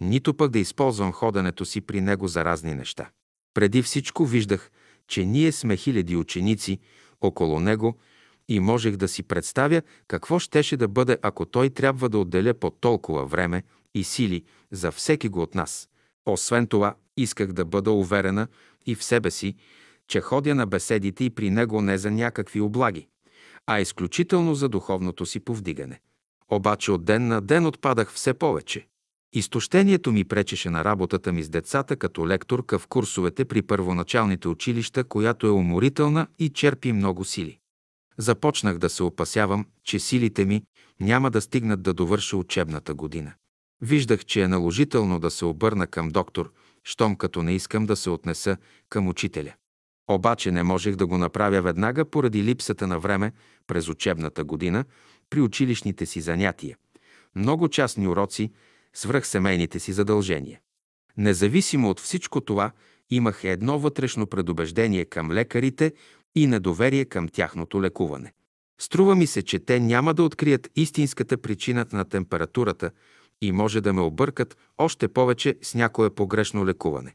нито пък да използвам ходенето си при него за разни неща. Преди всичко виждах, че ние сме хиляди ученици около него и можех да си представя какво щеше да бъде, ако той трябва да отделя по толкова време и сили за всеки го от нас. Освен това, исках да бъда уверена и в себе си, че ходя на беседите и при него не за някакви облаги, а изключително за духовното си повдигане. Обаче от ден на ден отпадах все повече. Изтощението ми пречеше на работата ми с децата като лекторка в курсовете при първоначалните училища, която е уморителна и черпи много сили. Започнах да се опасявам, че силите ми няма да стигнат да довърша учебната година. Виждах, че е наложително да се обърна към доктор, щом като не искам да се отнеса към учителя. Обаче не можех да го направя веднага поради липсата на време през учебната година при училищните си занятия. Много частни уроци, свръх семейните си задължения. Независимо от всичко това, имах едно вътрешно предубеждение към лекарите и недоверие към тяхното лекуване. Струва ми се, че те няма да открият истинската причина на температурата и може да ме объркат още повече с някое погрешно лекуване.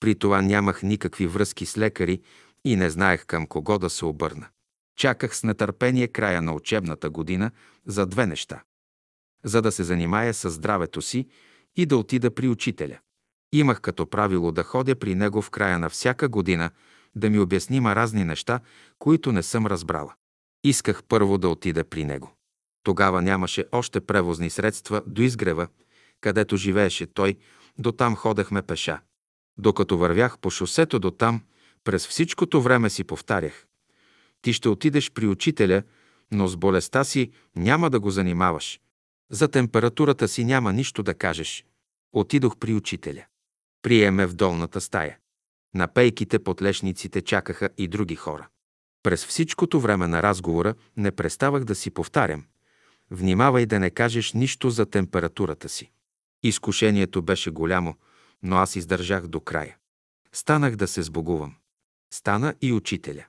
При това нямах никакви връзки с лекари и не знаех към кого да се обърна. Чаках с нетърпение края на учебната година за две неща. За да се занимая с здравето си и да отида при учителя. Имах като правило да ходя при него в края на всяка година, да ми обяснима разни неща, които не съм разбрала. Исках първо да отида при него. Тогава нямаше още превозни средства до изгрева, където живееше той, до там ходехме пеша. Докато вървях по шосето до там, през всичкото време си повтарях. Ти ще отидеш при учителя, но с болестта си няма да го занимаваш. За температурата си няма нищо да кажеш. Отидох при учителя. Приеме в долната стая. На пейките под лешниците чакаха и други хора. През всичкото време на разговора не преставах да си повтарям. Внимавай да не кажеш нищо за температурата си. Изкушението беше голямо, но аз издържах до края. Станах да се сбогувам. Стана и учителя.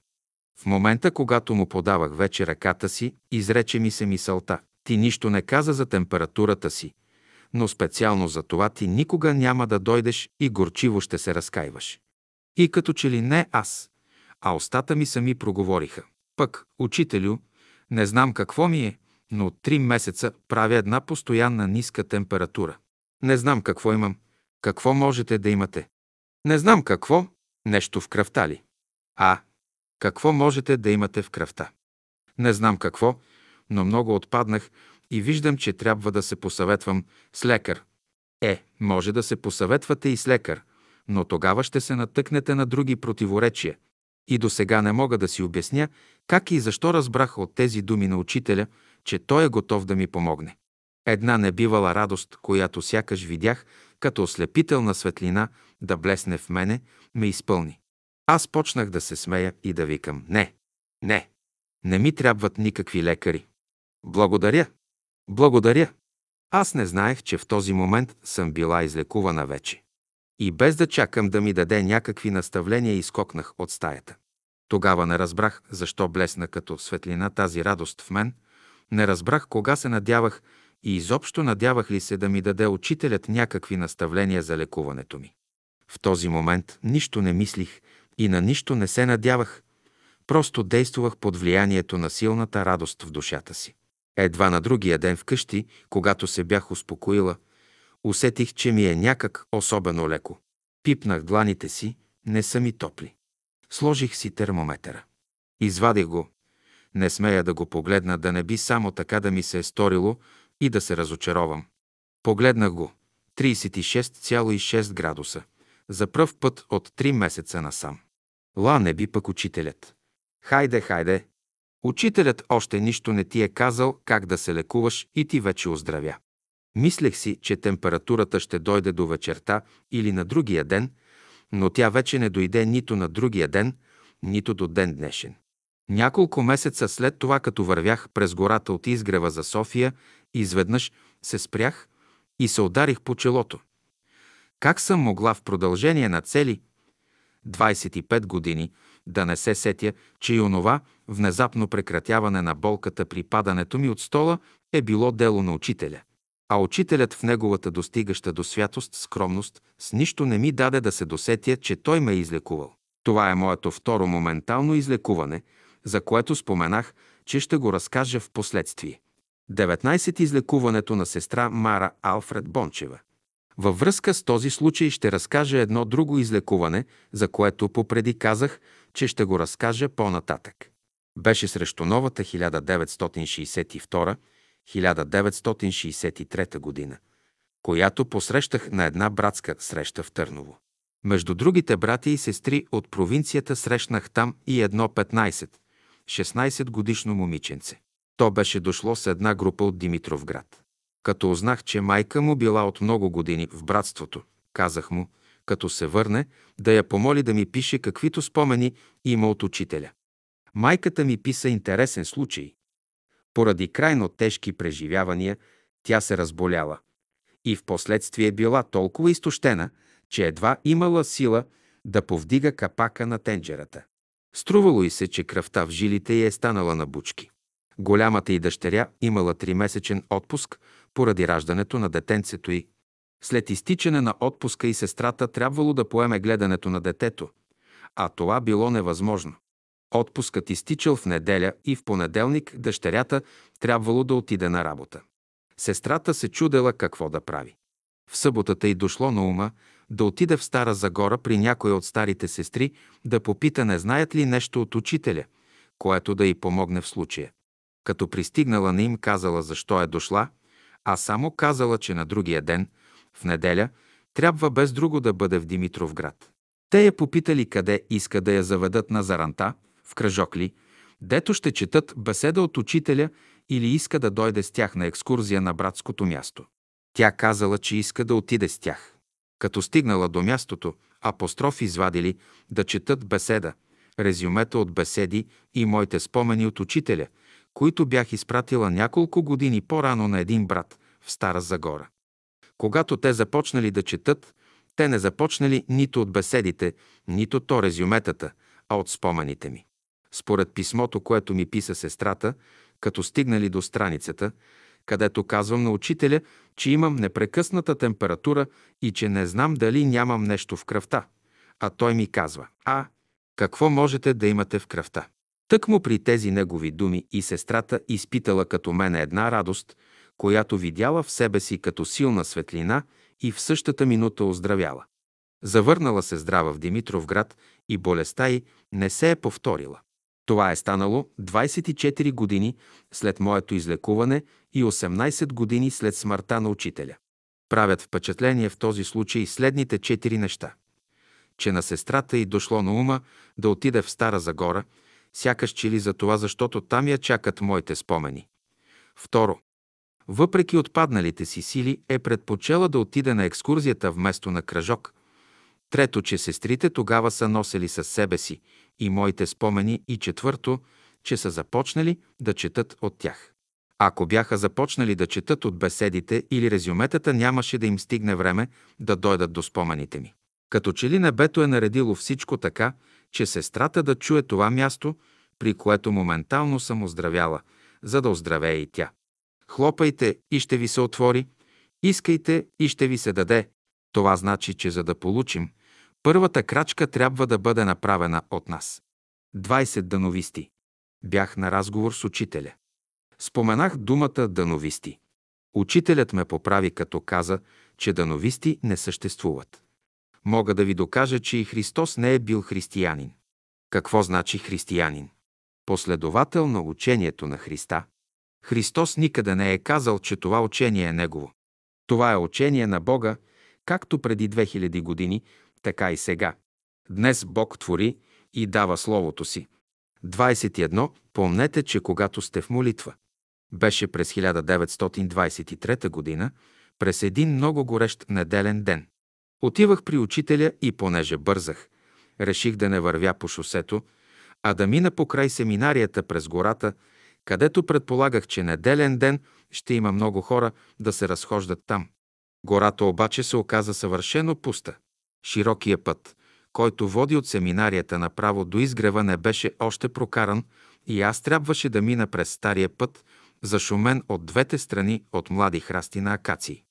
В момента, когато му подавах вече ръката си, изрече ми се мисълта. Ти нищо не каза за температурата си, но специално за това ти никога няма да дойдеш и горчиво ще се разкаиваш. И като че ли не аз, а устата ми сами проговориха. Пък, учителю, не знам какво ми е, но от три месеца правя една постоянна ниска температура. Не знам какво имам. Какво можете да имате? Не знам какво. Нещо в кръвта ли? А, какво можете да имате в кръвта? Не знам какво, но много отпаднах и виждам, че трябва да се посъветвам с лекар. Е, може да се посъветвате и с лекар, но тогава ще се натъкнете на други противоречия. И до сега не мога да си обясня как и защо разбрах от тези думи на учителя, че той е готов да ми помогне. Една небивала радост, която сякаш видях като ослепителна светлина да блесне в мене, ме изпълни. Аз почнах да се смея и да викам «Не, не, не ми трябват никакви лекари. Благодаря, благодаря». Аз не знаех, че в този момент съм била излекувана вече. И без да чакам да ми даде някакви наставления, изкокнах от стаята. Тогава не разбрах защо блесна като светлина тази радост в мен, не разбрах кога се надявах и изобщо надявах ли се да ми даде учителят някакви наставления за лекуването ми. В този момент нищо не мислих и на нищо не се надявах. Просто действувах под влиянието на силната радост в душата си. Едва на другия ден вкъщи, когато се бях успокоила, усетих, че ми е някак особено леко. Пипнах дланите си, не са ми топли. Сложих си термометъра. Извадих го. Не смея да го погледна, да не би само така да ми се е сторило и да се разочаровам. Погледнах го. 36,6 градуса. За пръв път от 3 месеца насам. Ла не би пък учителят. Хайде, хайде. Учителят още нищо не ти е казал как да се лекуваш и ти вече оздравя. Мислех си, че температурата ще дойде до вечерта или на другия ден, но тя вече не дойде нито на другия ден, нито до ден днешен. Няколко месеца след това, като вървях през гората от изгрева за София, изведнъж се спрях и се ударих по челото. Как съм могла в продължение на цели 25 години да не се сетя, че и онова внезапно прекратяване на болката при падането ми от стола е било дело на учителя. А учителят в неговата достигаща до святост скромност с нищо не ми даде да се досетя, че той ме е излекувал. Това е моето второ моментално излекуване, за което споменах, че ще го разкажа в последствие. 19. Излекуването на сестра Мара Алфред Бончева. Във връзка с този случай ще разкажа едно друго излекуване, за което попреди казах, че ще го разкажа по-нататък. Беше срещу новата 1962-1963 година, която посрещах на една братска среща в Търново. Между другите брати и сестри от провинцията срещнах там и едно 15-16 годишно момиченце. То беше дошло с една група от Димитровград. Като узнах, че майка му била от много години в братството, казах му, като се върне, да я помоли да ми пише каквито спомени има от учителя. Майката ми писа интересен случай. Поради крайно тежки преживявания, тя се разболяла и в последствие била толкова изтощена, че едва имала сила да повдига капака на тенджерата. Струвало и се, че кръвта в жилите й е станала на бучки. Голямата й дъщеря имала тримесечен отпуск поради раждането на детенцето й. След изтичане на отпуска и сестрата трябвало да поеме гледането на детето, а това било невъзможно. Отпускът изтичал в неделя и в понеделник дъщерята трябвало да отиде на работа. Сестрата се чудела какво да прави. В съботата й дошло на ума да отиде в Стара Загора при някоя от старите сестри да попита не знаят ли нещо от учителя, което да й помогне в случая. Като пристигнала на им казала защо е дошла, а само казала, че на другия ден, в неделя, трябва без друго да бъде в Димитровград. Те я попитали къде иска да я заведат на заранта, в кръжок ли, дето ще четат беседа от учителя или иска да дойде с тях на екскурзия на братското място. Тя казала, че иска да отиде с тях. Като стигнала до мястото, апостроф извадили да четат беседа, резюмета от беседи и моите спомени от учителя, които бях изпратила няколко години по-рано на един брат в Стара Загора. Когато те започнали да четат, те не започнали нито от беседите, нито то резюметата, а от спомените ми. Според писмото, което ми писа сестрата, като стигнали до страницата, където казвам на учителя, че имам непрекъсната температура и че не знам дали нямам нещо в кръвта. А той ми казва, а, какво можете да имате в кръвта? Тъкмо при тези негови думи и сестрата изпитала като мене една радост, която видяла в себе си като силна светлина и в същата минута оздравяла. Завърнала се здрава в Димитровград и болестта й не се е повторила. Това е станало 24 години след моето излекуване и 18 години след смъртта на учителя. Правят впечатление в този случай следните четири неща. Че на сестрата й дошло на ума да отиде в Стара Загора, сякаш чили за това, защото там я чакат моите спомени. Второ, въпреки отпадналите си сили, е предпочела да отиде на екскурзията вместо на кръжок. Трето, че сестрите тогава са носили със себе си и моите спомени. И четвърто, че са започнали да четат от тях. Ако бяха започнали да четат от беседите или резюметата, нямаше да им стигне време да дойдат до спомените ми. Като че ли небето е наредило всичко така, че сестрата да чуе това място, при което моментално съм оздравяла, за да оздравее и тя. Хлопайте и ще ви се отвори, искайте и ще ви се даде. Това значи, че за да получим, Първата крачка трябва да бъде направена от нас. 20 дановисти. Бях на разговор с учителя. Споменах думата дановисти. Учителят ме поправи, като каза, че дановисти не съществуват. Мога да ви докажа, че и Христос не е бил християнин. Какво значи християнин? Последовател на учението на Христа. Христос никъде не е казал, че това учение е Негово. Това е учение на Бога, както преди 2000 години, така и сега. Днес Бог твори и дава Словото си. 21. Помнете, че когато сте в молитва. Беше през 1923 година, през един много горещ неделен ден. Отивах при учителя и понеже бързах, реших да не вървя по шосето, а да мина покрай семинарията през гората, където предполагах, че неделен ден ще има много хора да се разхождат там. Гората обаче се оказа съвършено пуста. Широкия път, който води от семинарията направо до изгрева, не беше още прокаран и аз трябваше да мина през стария път, зашумен от двете страни от млади храсти на акации.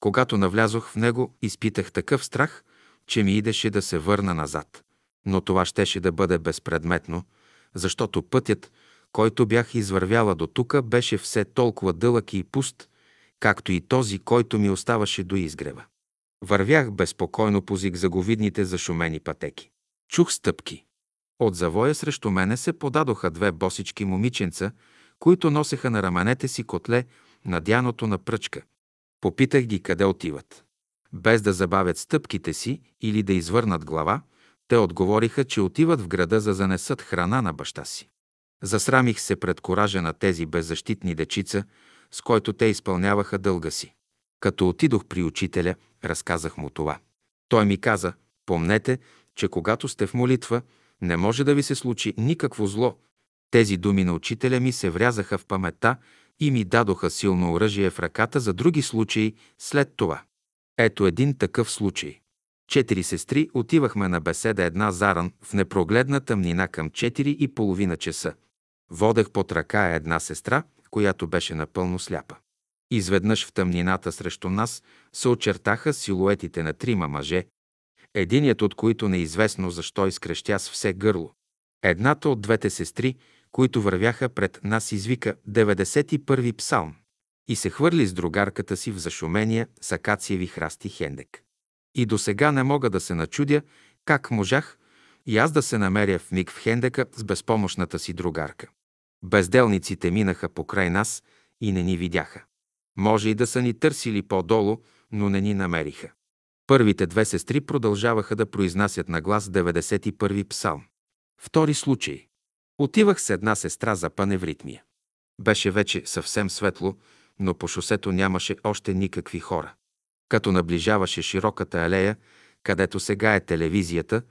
Когато навлязох в него, изпитах такъв страх, че ми идеше да се върна назад. Но това щеше да бъде безпредметно, защото пътят, който бях извървяла до тука, беше все толкова дълъг и пуст, както и този, който ми оставаше до изгрева. Вървях безпокойно по зигзаговидните зашумени пътеки. Чух стъпки. От завоя срещу мене се подадоха две босички момиченца, които носеха на раменете си котле, надяното на пръчка. Попитах ги къде отиват. Без да забавят стъпките си или да извърнат глава, те отговориха, че отиват в града за занесат храна на баща си. Засрамих се пред коража на тези беззащитни дечица, с който те изпълняваха дълга си. Като отидох при учителя, разказах му това. Той ми каза, помнете, че когато сте в молитва, не може да ви се случи никакво зло. Тези думи на учителя ми се врязаха в паметта и ми дадоха силно оръжие в ръката за други случаи след това. Ето един такъв случай. Четири сестри отивахме на беседа една заран в непрогледна тъмнина към четири и половина часа. Водех под ръка една сестра, която беше напълно сляпа. Изведнъж в тъмнината срещу нас се очертаха силуетите на трима мъже, единият от които неизвестно защо изкрещя с все гърло. Едната от двете сестри, които вървяха пред нас, извика 91-и псалм и се хвърли с другарката си в зашумения с акациеви храсти хендек. И до сега не мога да се начудя как можах и аз да се намеря в миг в хендека с безпомощната си другарка. Безделниците минаха покрай нас и не ни видяха. Може и да са ни търсили по-долу, но не ни намериха. Първите две сестри продължаваха да произнасят на глас 91-и псалм. Втори случай. Отивах с една сестра за паневритмия. Беше вече съвсем светло, но по шосето нямаше още никакви хора. Като наближаваше широката алея, където сега е телевизията,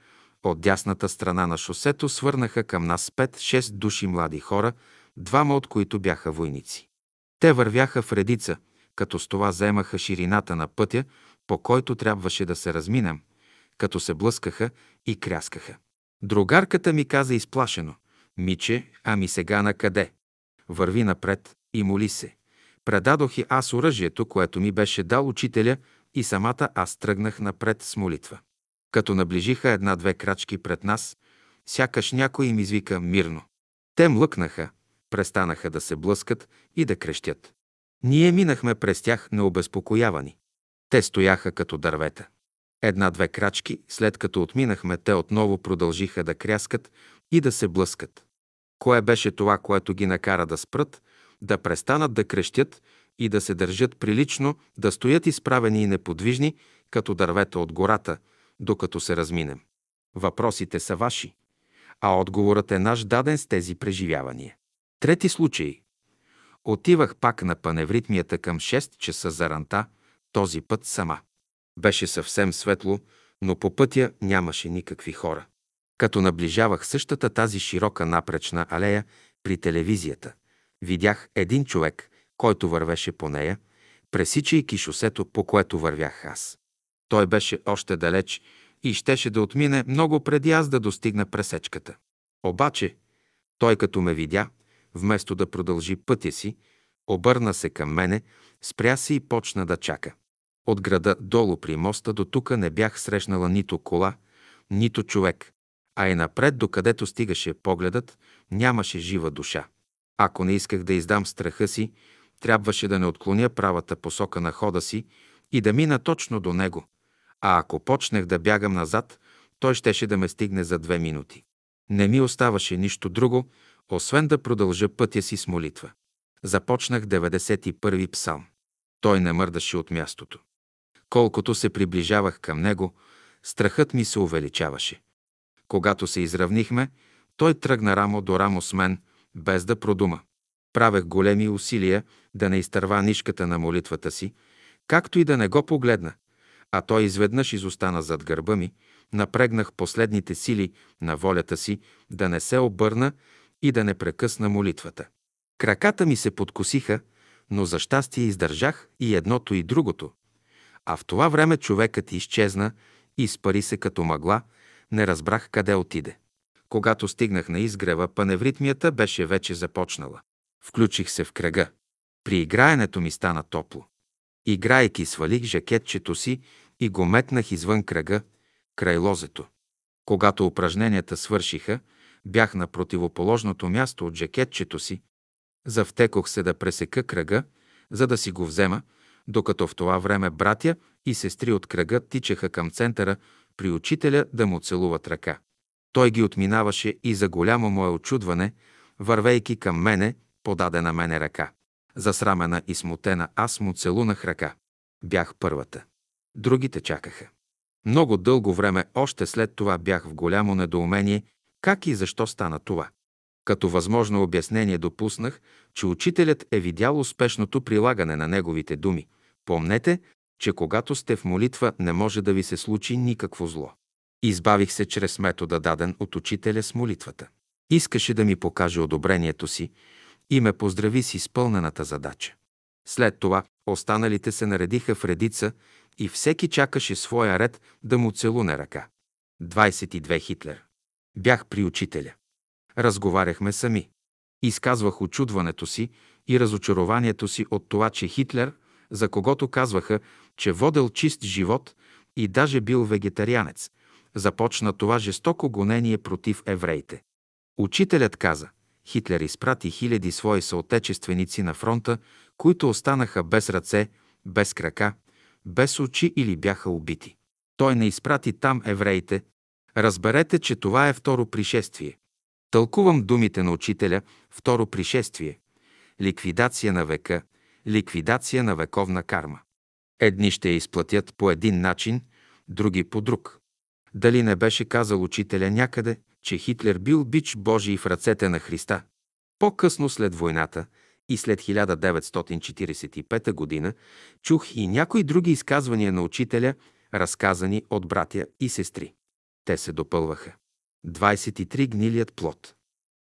от дясната страна на шосето свърнаха към нас 5-6 души млади хора, двама от които бяха войници. Те вървяха в редица, като с това заемаха ширината на пътя, по който трябваше да се разминем, като се блъскаха и кряскаха. Другарката ми каза изплашено, «Миче, ами сега на къде?» Върви напред и моли се. Предадох и аз оръжието, което ми беше дал учителя и самата аз тръгнах напред с молитва. Като наближиха една-две крачки пред нас, сякаш някой им извика мирно. Те млъкнаха, престанаха да се блъскат и да крещят. Ние минахме през тях необезпокоявани. Те стояха като дървета. Една-две крачки, след като отминахме, те отново продължиха да кряскат и да се блъскат. Кое беше това, което ги накара да спрат, да престанат да крещят и да се държат прилично, да стоят изправени и неподвижни, като дървета от гората, докато се разминем? Въпросите са ваши, а отговорът е наш даден с тези преживявания. Трети случай. Отивах пак на паневритмията към 6 часа за ранта, този път сама. Беше съвсем светло, но по пътя нямаше никакви хора. Като наближавах същата тази широка напречна алея при телевизията, видях един човек, който вървеше по нея, пресичайки шосето, по което вървях аз. Той беше още далеч и щеше да отмине много преди аз да достигна пресечката. Обаче, той като ме видя, вместо да продължи пътя си, обърна се към мене, спря се и почна да чака. От града долу при моста до тука не бях срещнала нито кола, нито човек, а и напред, докъдето стигаше погледът, нямаше жива душа. Ако не исках да издам страха си, трябваше да не отклоня правата посока на хода си и да мина точно до него, а ако почнах да бягам назад, той щеше да ме стигне за две минути. Не ми оставаше нищо друго, освен да продължа пътя си с молитва. Започнах 91-и псалм. Той не мърдаше от мястото. Колкото се приближавах към него, страхът ми се увеличаваше. Когато се изравнихме, той тръгна рамо до рамо с мен, без да продума. Правех големи усилия да не изтърва нишката на молитвата си, както и да не го погледна, а той изведнъж изостана зад гърба ми, напрегнах последните сили на волята си да не се обърна и да не прекъсна молитвата. Краката ми се подкосиха, но за щастие издържах и едното и другото. А в това време човекът изчезна и изпари се като мъгла, не разбрах къде отиде. Когато стигнах на изгрева, паневритмията беше вече започнала. Включих се в кръга. При играенето ми стана топло. Играйки свалих жакетчето си и го метнах извън кръга, край лозето. Когато упражненията свършиха, бях на противоположното място от жакетчето си. Завтекох се да пресека кръга, за да си го взема, докато в това време братя и сестри от кръга тичаха към центъра при учителя да му целуват ръка. Той ги отминаваше и за голямо мое очудване, вървейки към мене, подаде на мене ръка. Засрамена и смутена, аз му целунах ръка. Бях първата. Другите чакаха. Много дълго време още след това бях в голямо недоумение как и защо стана това. Като възможно обяснение допуснах, че учителят е видял успешното прилагане на неговите думи. Помнете, че когато сте в молитва, не може да ви се случи никакво зло. Избавих се чрез метода, даден от учителя с молитвата. Искаше да ми покаже одобрението си и ме поздрави с изпълнената задача. След това останалите се наредиха в редица и всеки чакаше своя ред да му целуне ръка. 22 Хитлер. Бях при учителя. Разговаряхме сами. Изказвах очудването си и разочарованието си от това, че Хитлер, за когото казваха, че водел чист живот и даже бил вегетарианец, започна това жестоко гонение против евреите. Учителят каза, Хитлер изпрати хиляди свои съотечественици на фронта, които останаха без ръце, без крака, без очи или бяха убити. Той не изпрати там евреите. Разберете, че това е второ пришествие. Тълкувам думите на учителя второ пришествие. Ликвидация на века, ликвидация на вековна карма. Едни ще я изплатят по един начин, други по друг. Дали не беше казал учителя някъде, че Хитлер бил бич Божий в ръцете на Христа? По-късно след войната и след 1945 година чух и някои други изказвания на учителя, разказани от братя и сестри. Те се допълваха. 23 гнилият плод.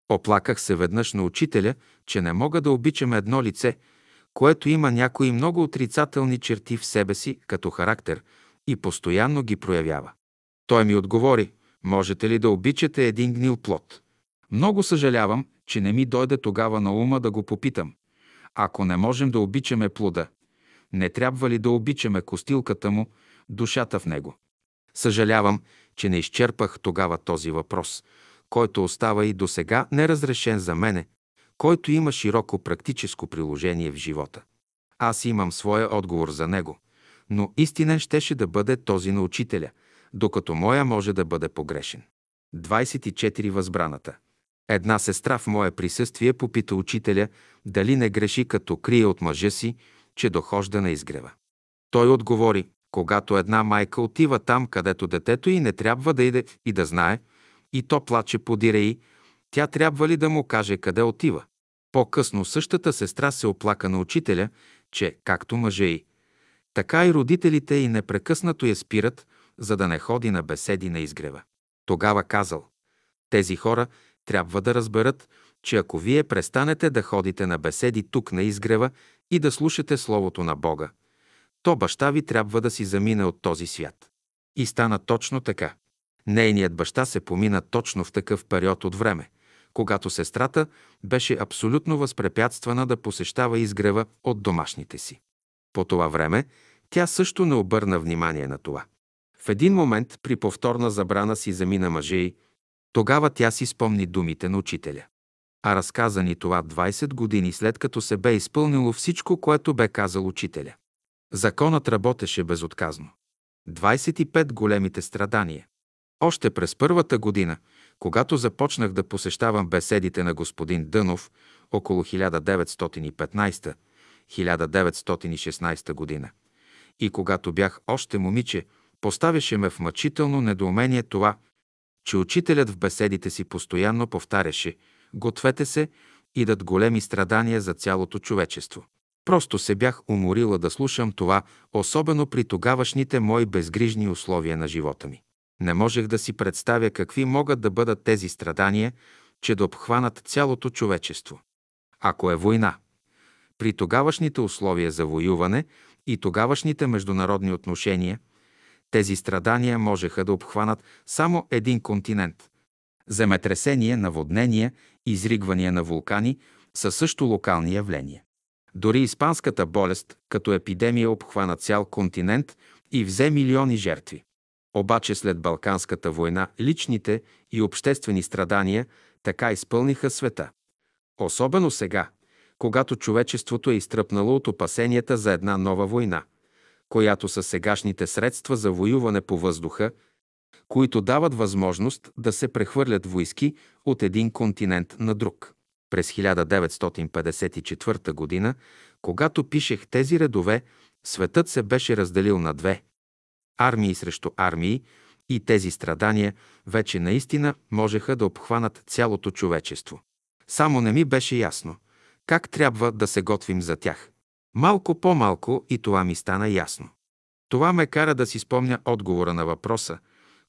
Оплаках се веднъж на учителя, че не мога да обичам едно лице, което има някои много отрицателни черти в себе си като характер и постоянно ги проявява. Той ми отговори, можете ли да обичате един гнил плод? Много съжалявам, че не ми дойде тогава на ума да го попитам. Ако не можем да обичаме плода, не трябва ли да обичаме костилката му, душата в него? Съжалявам, че не изчерпах тогава този въпрос, който остава и до сега неразрешен за мене, който има широко практическо приложение в живота. Аз имам своя отговор за него, но истинен щеше да бъде този на учителя, докато моя може да бъде погрешен. 24. Възбраната. Една сестра в мое присъствие попита учителя дали не греши, като крие от мъжа си, че дохожда на изгрева. Той отговори, когато една майка отива там, където детето й не трябва да иде и да знае, и то плаче подире и, тя трябва ли да му каже къде отива? По-късно същата сестра се оплака на учителя, че, както мъже й, така и родителите й непрекъснато я спират, за да не ходи на беседи на изгрева. Тогава казал, тези хора трябва да разберат, че ако вие престанете да ходите на беседи тук на изгрева и да слушате Словото на Бога, то баща ви трябва да си замине от този свят. И стана точно така. Нейният баща се помина точно в такъв период от време, когато сестрата беше абсолютно възпрепятствана да посещава изгрева от домашните си. По това време тя също не обърна внимание на това. В един момент при повторна забрана си замина мъже и тогава тя си спомни думите на учителя. А разказа ни това 20 години след като се бе изпълнило всичко, което бе казал учителя. Законът работеше безотказно. 25 големите страдания. Още през първата година, когато започнах да посещавам беседите на господин Дънов около 1915-1916 година, и когато бях още момиче, поставяше ме в мъчително недоумение това, че учителят в беседите си постоянно повтаряше «Гответе се, идат големи страдания за цялото човечество». Просто се бях уморила да слушам това, особено при тогавашните мои безгрижни условия на живота ми. Не можех да си представя какви могат да бъдат тези страдания, че да обхванат цялото човечество. Ако е война, при тогавашните условия за воюване и тогавашните международни отношения, тези страдания можеха да обхванат само един континент. Земетресения, наводнения, изригвания на вулкани са също локални явления. Дори испанската болест като епидемия обхвана цял континент и взе милиони жертви. Обаче след Балканската война личните и обществени страдания така изпълниха света. Особено сега, когато човечеството е изтръпнало от опасенията за една нова война, която са сегашните средства за воюване по въздуха, които дават възможност да се прехвърлят войски от един континент на друг. През 1954 г., когато пишех тези редове, светът се беше разделил на две – армии срещу армии, и тези страдания вече наистина можеха да обхванат цялото човечество. Само не ми беше ясно как трябва да се готвим за тях. Малко по-малко и това ми стана ясно. Това ме кара да си спомня отговора на въпроса,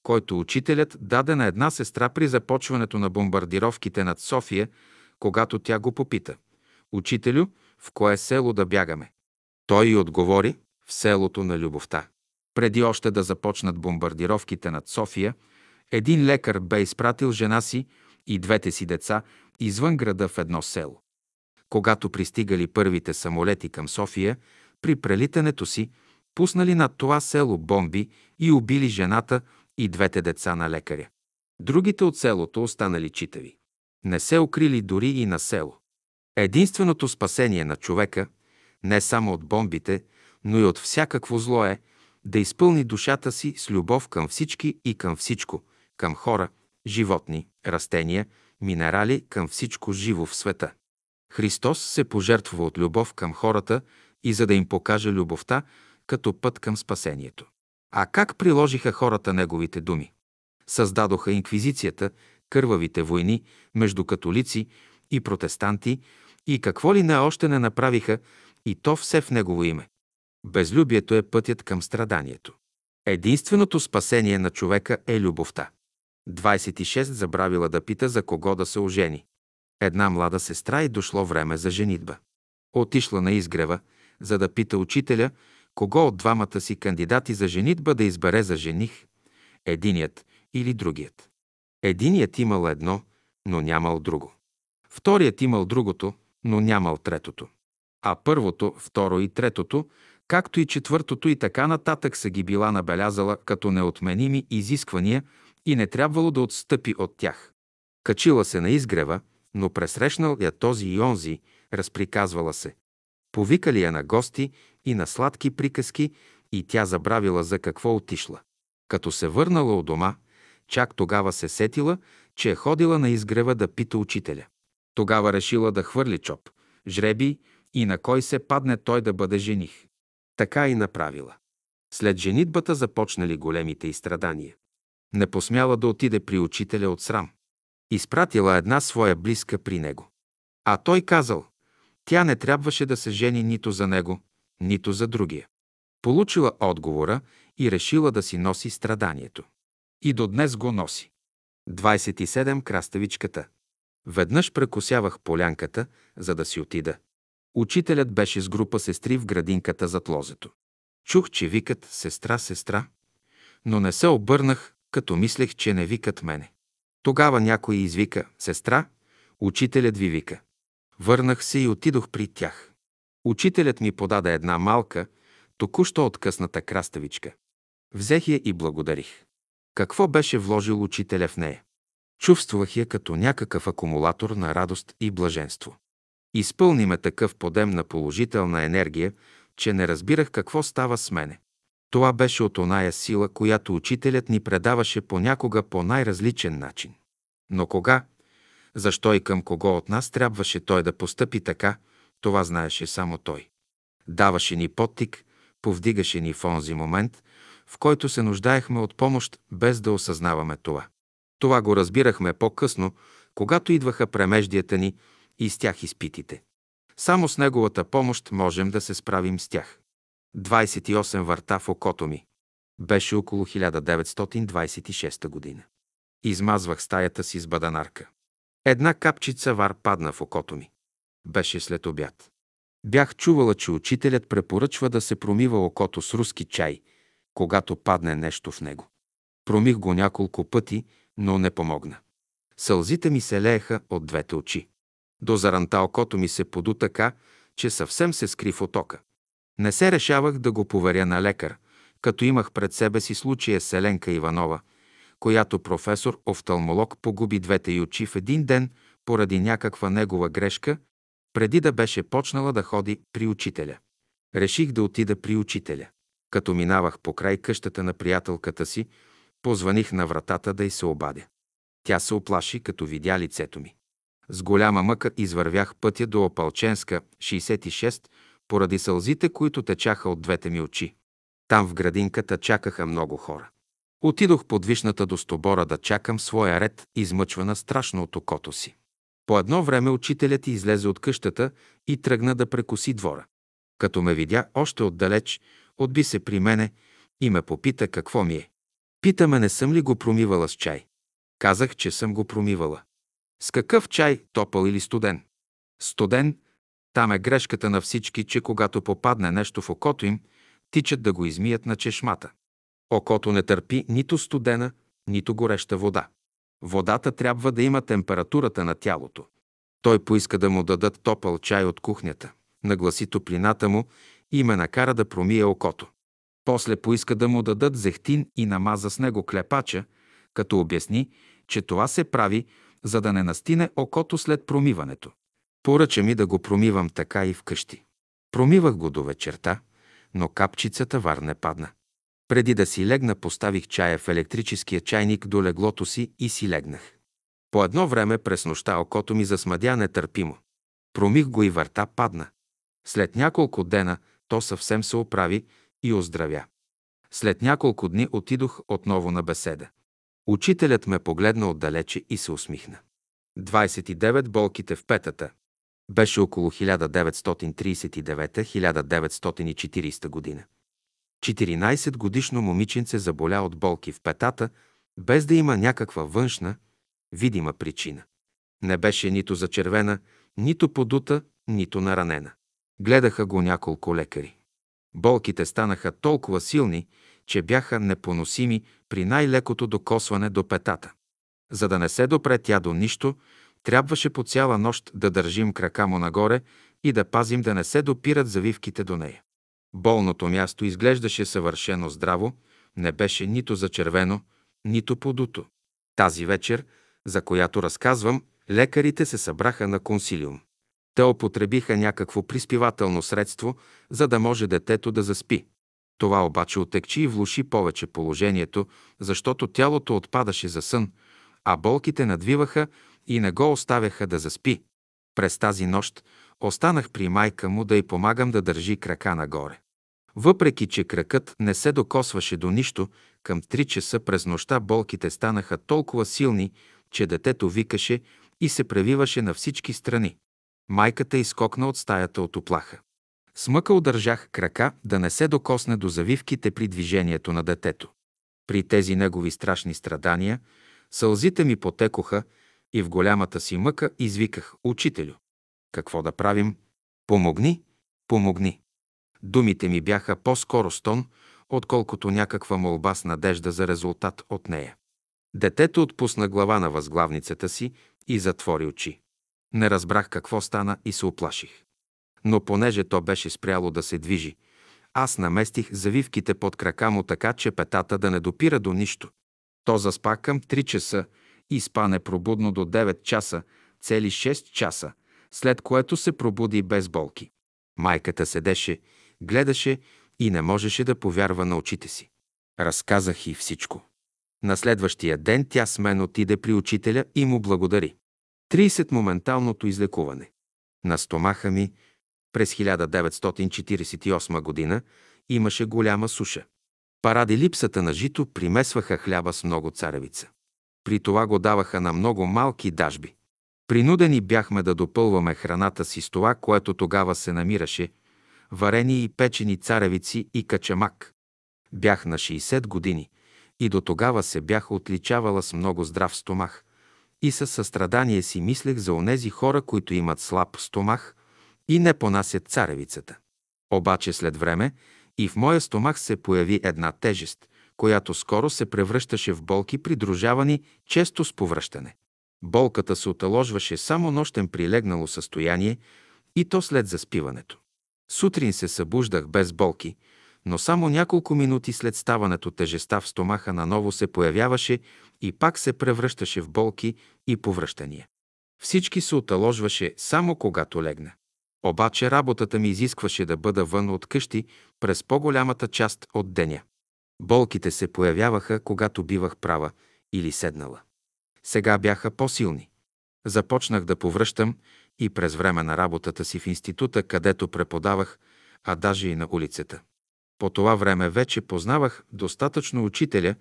който учителят даде на една сестра при започването на бомбардировките над София, когато тя го попита. Учителю, в кое село да бягаме? Той й отговори в селото на любовта. Преди още да започнат бомбардировките над София, един лекар бе изпратил жена си и двете си деца извън града в едно село. Когато пристигали първите самолети към София, при прелитането си, пуснали над това село бомби и убили жената и двете деца на лекаря. Другите от селото останали читави. Не се укрили дори и на село. Единственото спасение на човека, не само от бомбите, но и от всякакво зло е да изпълни душата си с любов към всички и към всичко, към хора, животни, растения, минерали, към всичко живо в света. Христос се пожертвува от любов към хората и за да им покаже любовта като път към спасението. А как приложиха хората неговите думи? Създадоха инквизицията, кървавите войни между католици и протестанти и какво ли не още не направиха и то все в негово име. Безлюбието е пътят към страданието. Единственото спасение на човека е любовта. 26 забравила да пита за кого да се ожени. Една млада сестра и дошло време за женитба. Отишла на изгрева, за да пита учителя, кого от двамата си кандидати за женитба да избере за жених, единият или другият. Единият имал едно, но нямал друго. Вторият имал другото, но нямал третото. А първото, второ и третото, както и четвъртото и така нататък са ги била набелязала като неотменими изисквания и не трябвало да отстъпи от тях. Качила се на изгрева, но пресрещнал я този и онзи, разприказвала се. Повикали я на гости и на сладки приказки и тя забравила за какво отишла. Като се върнала от дома, чак тогава се сетила, че е ходила на изгрева да пита учителя. Тогава решила да хвърли чоп, жреби и на кой се падне той да бъде жених. Така и направила. След женитбата започнали големите изстрадания. Не посмяла да отиде при учителя от срам. Изпратила една своя близка при него. А той казал, тя не трябваше да се жени нито за него, нито за другия. Получила отговора и решила да си носи страданието. И до днес го носи. 27. Краставичката. Веднъж прекосявах полянката, за да си отида. Учителят беше с група сестри в градинката зад лозето. Чух, че викат «Сестра, сестра», но не се обърнах, като мислех, че не викат мене. Тогава някой извика «Сестра, учителят ви вика». Върнах се и отидох при тях. Учителят ми подаде една малка, току-що откъсната краставичка. Взех я и благодарих. Какво беше вложил учителя в нея? Чувствах я като някакъв акумулатор на радост и блаженство. Изпълни ме такъв подем на положителна енергия, че не разбирах какво става с мене. Това беше от оная сила, която учителят ни предаваше понякога по най-различен начин. Но кога, защо и към кого от нас трябваше той да постъпи така, това знаеше само той. Даваше ни подтик, повдигаше ни в онзи момент, в който се нуждаехме от помощ, без да осъзнаваме това. Това го разбирахме по-късно, когато идваха премеждията ни и с тях изпитите. Само с неговата помощ можем да се справим с тях. 28 върта в окото ми. Беше около 1926 година. Измазвах стаята си с баданарка. Една капчица вар падна в окото ми. Беше след обяд. Бях чувала, че учителят препоръчва да се промива окото с руски чай, когато падне нещо в него. Промих го няколко пъти, но не помогна. Сълзите ми се лееха от двете очи. До заранта окото ми се поду така, че съвсем се скри в отока. Не се решавах да го поверя на лекар, като имах пред себе си случая Селенка Иванова, която професор офталмолог погуби двете й очи в един ден поради някаква негова грешка, преди да беше почнала да ходи при учителя. Реших да отида при учителя. Като минавах по край къщата на приятелката си, позваних на вратата да й се обадя. Тя се оплаши, като видя лицето ми. С голяма мъка извървях пътя до Опалченска, 66, поради сълзите, които течаха от двете ми очи. Там в градинката чакаха много хора. Отидох под вишната до стобора да чакам своя ред, измъчвана страшно от окото си. По едно време учителят излезе от къщата и тръгна да прекоси двора. Като ме видя още отдалеч, отби се при мене и ме попита какво ми е. Пита ме не съм ли го промивала с чай. Казах, че съм го промивала. С какъв чай, топъл или студен? Студен, там е грешката на всички, че когато попадне нещо в окото им, тичат да го измият на чешмата. Окото не търпи нито студена, нито гореща вода. Водата трябва да има температурата на тялото. Той поиска да му дадат топъл чай от кухнята, нагласи топлината му и ме накара да промие окото. После поиска да му дадат зехтин и намаза с него клепача, като обясни, че това се прави, за да не настине окото след промиването. Поръча ми да го промивам така и вкъщи. Промивах го до вечерта, но капчицата вар не падна. Преди да си легна, поставих чая в електрическия чайник до леглото си и си легнах. По едно време през нощта окото ми засмадя нетърпимо. Промих го и върта падна. След няколко дена то съвсем се оправи и оздравя. След няколко дни отидох отново на беседа. Учителят ме погледна отдалече и се усмихна. 29 болките в петата. Беше около 1939-1940 година. 14 годишно момиченце заболя от болки в петата, без да има някаква външна, видима причина. Не беше нито зачервена, нито подута, нито наранена. Гледаха го няколко лекари. Болките станаха толкова силни, че бяха непоносими при най-лекото докосване до петата. За да не се допре тя до нищо, трябваше по цяла нощ да държим крака му нагоре и да пазим да не се допират завивките до нея. Болното място изглеждаше съвършено здраво, не беше нито зачервено, нито подуто. Тази вечер, за която разказвам, лекарите се събраха на консилиум. Те употребиха някакво приспивателно средство, за да може детето да заспи. Това обаче отекчи и влуши повече положението, защото тялото отпадаше за сън, а болките надвиваха и не го оставяха да заспи. През тази нощ останах при майка му да й помагам да държи крака нагоре. Въпреки, че кракът не се докосваше до нищо, към 3 часа през нощта болките станаха толкова силни, че детето викаше и се превиваше на всички страни. Майката изкокна от стаята от оплаха. С мъка удържах крака да не се докосне до завивките при движението на детето. При тези негови страшни страдания сълзите ми потекоха и в голямата си мъка извиках «Учителю, какво да правим? Помогни, помогни!» Думите ми бяха по-скоро стон, отколкото някаква молба с надежда за резултат от нея. Детето отпусна глава на възглавницата си и затвори очи. Не разбрах какво стана и се оплаших. Но понеже то беше спряло да се движи, аз наместих завивките под крака му така, че петата да не допира до нищо. То заспа към 3 часа и спа непробудно до 9 часа, цели 6 часа, след което се пробуди без болки. Майката седеше, гледаше и не можеше да повярва на очите си. Разказах и всичко. На следващия ден тя с мен отиде при учителя и му благодари. 30 моменталното излекуване. На стомаха ми през 1948 година имаше голяма суша. Паради липсата на жито примесваха хляба с много царевица. При това го даваха на много малки дажби. Принудени бяхме да допълваме храната си с това, което тогава се намираше – варени и печени царевици и качамак. Бях на 60 години и до тогава се бях отличавала с много здрав стомах и със състрадание си мислех за онези хора, които имат слаб стомах и не понасят царевицата. Обаче след време и в моя стомах се появи една тежест, която скоро се превръщаше в болки, придружавани често с повръщане. Болката се оталожваше само нощен прилегнало състояние и то след заспиването. Сутрин се събуждах без болки, но само няколко минути след ставането тежеста в стомаха наново се появяваше и пак се превръщаше в болки и повръщания. Всички се оталожваше само когато легна. Обаче работата ми изискваше да бъда вън от къщи през по-голямата част от деня. Болките се появяваха, когато бивах права или седнала. Сега бяха по-силни. Започнах да повръщам и през време на работата си в института, където преподавах, а даже и на улицата. По това време вече познавах достатъчно учителя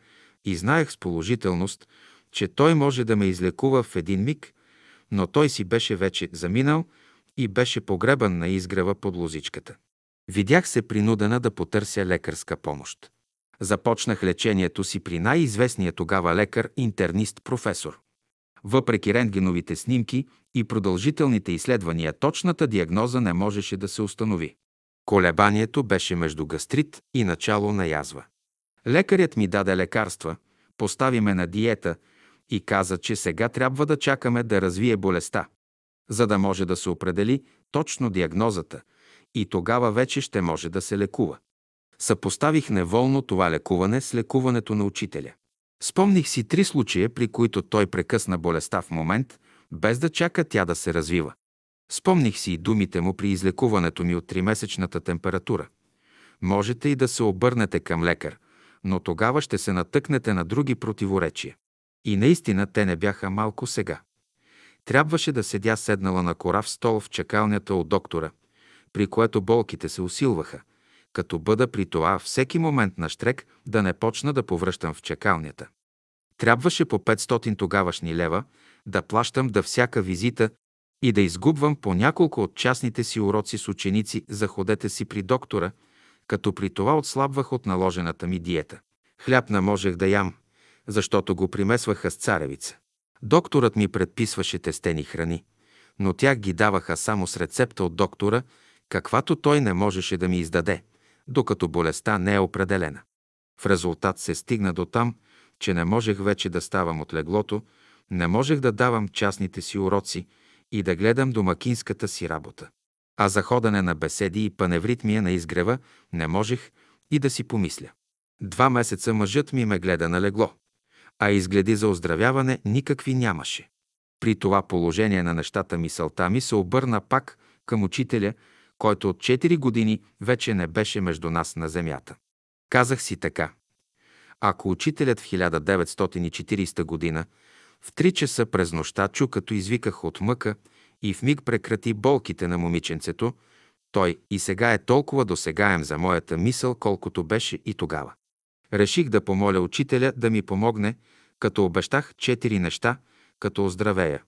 и знаех с положителност, че той може да ме излекува в един миг, но той си беше вече заминал и беше погребан на изгрева под лозичката. Видях се принудена да потърся лекарска помощ. Започнах лечението си при най-известния тогава лекар, интернист, професор. Въпреки рентгеновите снимки и продължителните изследвания, точната диагноза не можеше да се установи. Колебанието беше между гастрит и начало на язва. Лекарят ми даде лекарства, постави ме на диета и каза, че сега трябва да чакаме да развие болестта, за да може да се определи точно диагнозата и тогава вече ще може да се лекува. Съпоставих неволно това лекуване с лекуването на учителя. Спомних си три случая, при които той прекъсна болестта в момент, без да чака тя да се развива. Спомних си и думите му при излекуването ми от тримесечната температура. Можете и да се обърнете към лекар, но тогава ще се натъкнете на други противоречия. И наистина те не бяха малко сега. Трябваше да седя седнала на корав стол в чакалнята от доктора, при което болките се усилваха, като бъда при това всеки момент на штрек да не почна да повръщам в чакалнята. Трябваше по 500 тогавашни лева да плащам да всяка визита и да изгубвам по няколко от частните си уроци с ученици за ходете си при доктора, като при това отслабвах от наложената ми диета. Хляб не можех да ям, защото го примесваха с царевица. Докторът ми предписваше тестени храни, но тях ги даваха само с рецепта от доктора, каквато той не можеше да ми издаде, докато болестта не е определена. В резултат се стигна до там, че не можех вече да ставам от леглото, не можех да давам частните си уроци, и да гледам домакинската си работа. А за ходене на беседи и паневритмия на изгрева не можех и да си помисля. Два месеца мъжът ми ме гледа на легло, а изгледи за оздравяване никакви нямаше. При това положение на нещата мисълта ми се обърна пак към учителя, който от 4 години вече не беше между нас на земята. Казах си така. Ако учителят в 1940 година в три часа през нощта чу, като извиках от мъка и в миг прекрати болките на момиченцето, той и сега е толкова досегаем за моята мисъл, колкото беше и тогава. Реших да помоля учителя да ми помогне, като обещах четири неща, като оздравея.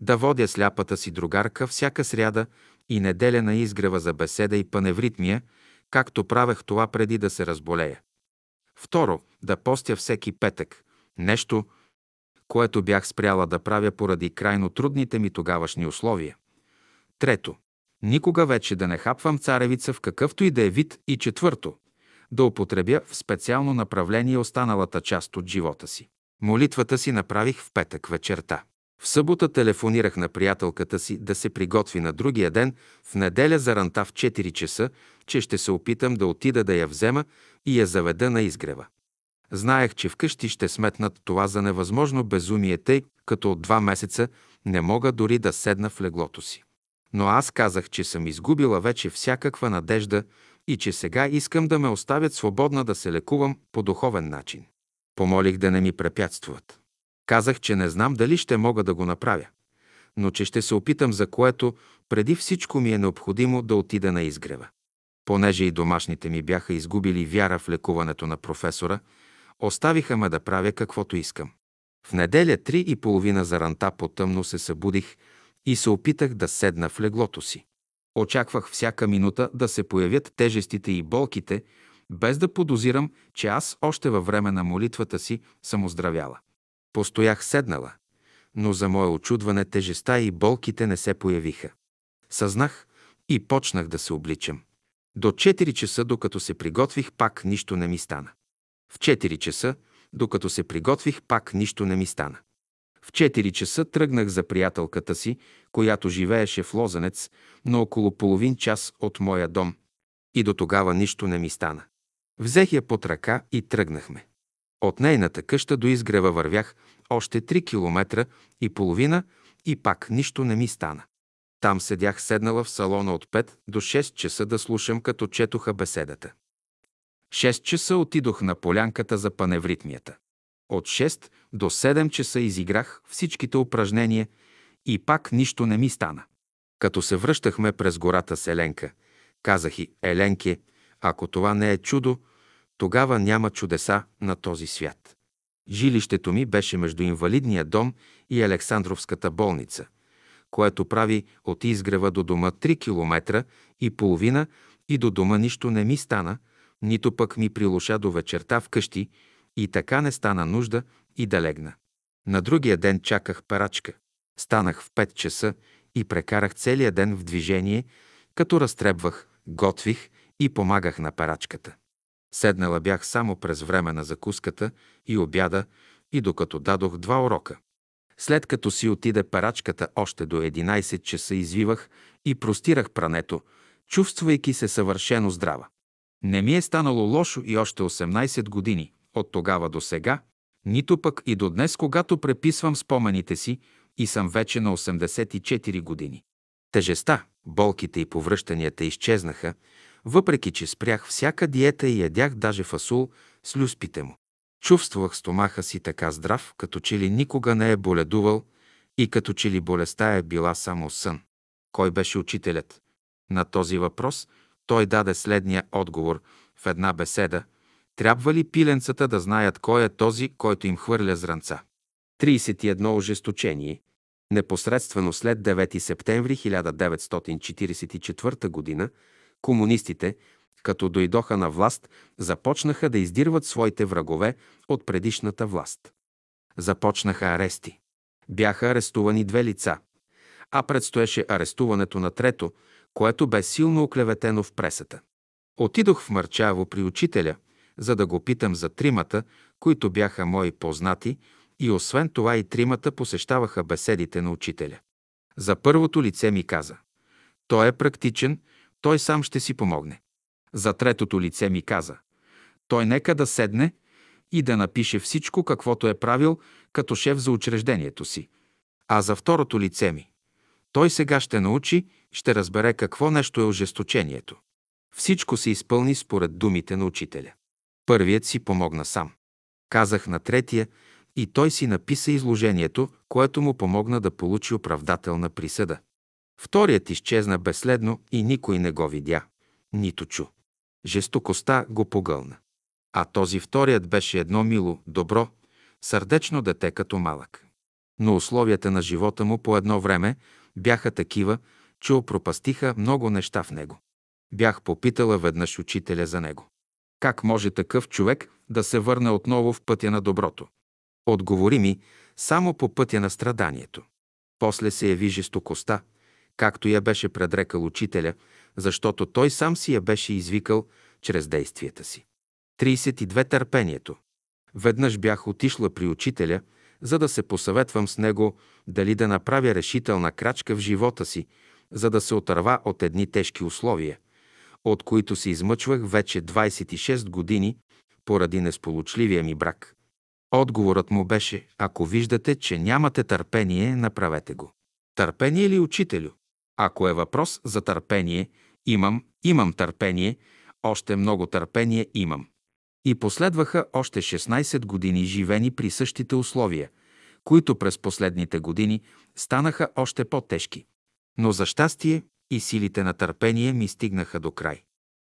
Да водя сляпата си другарка всяка сряда и неделя на изгрева за беседа и паневритмия, както правех това преди да се разболея. Второ, да постя всеки петък. Нещо, което бях спряла да правя поради крайно трудните ми тогавашни условия. Трето, никога вече да не хапвам царевица в какъвто и да е вид. И четвърто, да употребя в специално направление останалата част от живота си. Молитвата си направих в петък вечерта. В събота телефонирах на приятелката си да се приготви на другия ден, в неделя за ранта в 4 часа, че ще се опитам да отида да я взема и я заведа на изгрева. Знаех, че вкъщи ще сметнат това за невъзможно безумие, тъй като от два месеца не мога дори да седна в леглото си. Но аз казах, че съм изгубила вече всякаква надежда и че сега искам да ме оставят свободна да се лекувам по духовен начин. Помолих да не ми препятствуват. Казах, че не знам дали ще мога да го направя, но че ще се опитам, за което преди всичко ми е необходимо да отида на изгрева. Понеже и домашните ми бяха изгубили вяра в лекуването на професора, оставиха ме да правя каквото искам. В неделя три и половина за ранта по-тъмно се събудих и се опитах да седна в леглото си. Очаквах всяка минута да се появят тежестите и болките, без да подозирам, че аз още във време на молитвата си съм оздравяла. Постоях седнала, но за мое очудване тежеста и болките не се появиха. Съзнах и почнах да се обличам. До 4 часа, докато се приготвих, пак нищо не ми стана. В 4 часа, докато се приготвих, пак нищо не ми стана. В 4 часа тръгнах за приятелката си, която живееше в Лозенец, но около половин час от моя дом. И до тогава нищо не ми стана. Взех я под ръка и тръгнахме. От нейната къща до изгрева вървях още 3 километра и половина и пак нищо не ми стана. Там седях седнала в салона от 5 до 6 часа да слушам, като четоха беседата. 6 часа отидох на полянката за паневритмията. От 6 до 7 часа изиграх всичките упражнения и пак нищо не ми стана. Като се връщахме през гората с Еленка, казах и Еленке, ако това не е чудо, тогава няма чудеса на този свят. Жилището ми беше между инвалидния дом и Александровската болница, което прави от изгрева до дома 3 километра и половина и до дома нищо не ми стана, нито пък ми прилуша до вечерта вкъщи и така не стана нужда и да легна. На другия ден чаках парачка. Станах в 5 часа и прекарах целия ден в движение, като разтребвах, готвих и помагах на парачката. Седнала бях само през време на закуската и обяда и докато дадох два урока. След като си отиде парачката още до 11 часа извивах и простирах прането, чувствайки се съвършено здрава. Не ми е станало лошо и още 18 години, от тогава до сега, нито пък и до днес, когато преписвам спомените си и съм вече на 84 години. Тежеста, болките и повръщанията изчезнаха, въпреки че спрях всяка диета и ядях даже фасул с люспите му. Чувствах стомаха си така здрав, като че ли никога не е боледувал и като че ли болестта е била само сън. Кой беше учителят? На този въпрос той даде следния отговор в една беседа. Трябва ли пиленцата да знаят кой е този, който им хвърля зранца? 31 ожесточение. Непосредствено след 9 септември 1944 г. комунистите, като дойдоха на власт, започнаха да издирват своите врагове от предишната власт. Започнаха арести. Бяха арестувани две лица, а предстоеше арестуването на трето, което бе силно оклеветено в пресата. Отидох в Мърчаво при учителя, за да го питам за тримата, които бяха мои познати, и освен това и тримата посещаваха беседите на учителя. За първото лице ми каза – той е практичен, той сам ще си помогне. За третото лице ми каза – той нека да седне и да напише всичко, каквото е правил като шеф за учреждението си. А за второто лице ми – той сега ще научи, ще разбере какво нещо е ожесточението. Всичко се изпълни според думите на учителя. Първият си помогна сам. Казах на третия и той си написа изложението, което му помогна да получи оправдателна присъда. Вторият изчезна безследно и никой не го видя, нито чу. Жестокостта го погълна. А този вторият беше едно мило, добро, сърдечно дете като малък. Но условията на живота му по едно време бяха такива, че опропастиха много неща в него. Бях попитала веднъж учителя за него. Как може такъв човек да се върне отново в пътя на доброто? Отговори ми само по пътя на страданието. После се яви жестокостта, както я беше предрекал учителя, защото той сам си я беше извикал чрез действията си. 32 търпението. Веднъж бях отишла при учителя, за да се посъветвам с него дали да направя решителна крачка в живота си, за да се отърва от едни тежки условия, от които се измъчвах вече 26 години поради несполучливия ми брак. Отговорът му беше, ако виждате, че нямате търпение, направете го. Търпение ли, учителю? Ако е въпрос за търпение, имам, имам търпение, още много търпение имам. И последваха още 16 години живени при същите условия, които през последните години станаха още по-тежки. Но за щастие и силите на търпение ми стигнаха до край.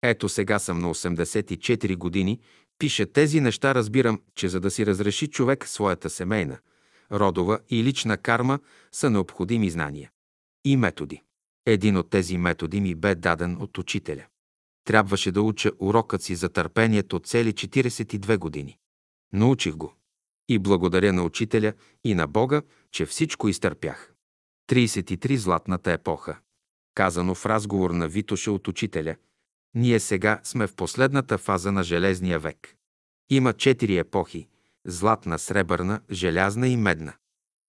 Ето сега съм на 84 години, пише тези неща, разбирам, че за да си разреши човек своята семейна, родова и лична карма са необходими знания и методи. Един от тези методи ми бе даден от учителя. Трябваше да уча урокът си за търпението цели 42 години. Научих го. И благодаря на учителя и на Бога, че всичко изтърпях. 33 златната епоха. Казано в разговор на Витоша от учителя, ние сега сме в последната фаза на Железния век. Има четири епохи – златна, сребърна, желязна и медна.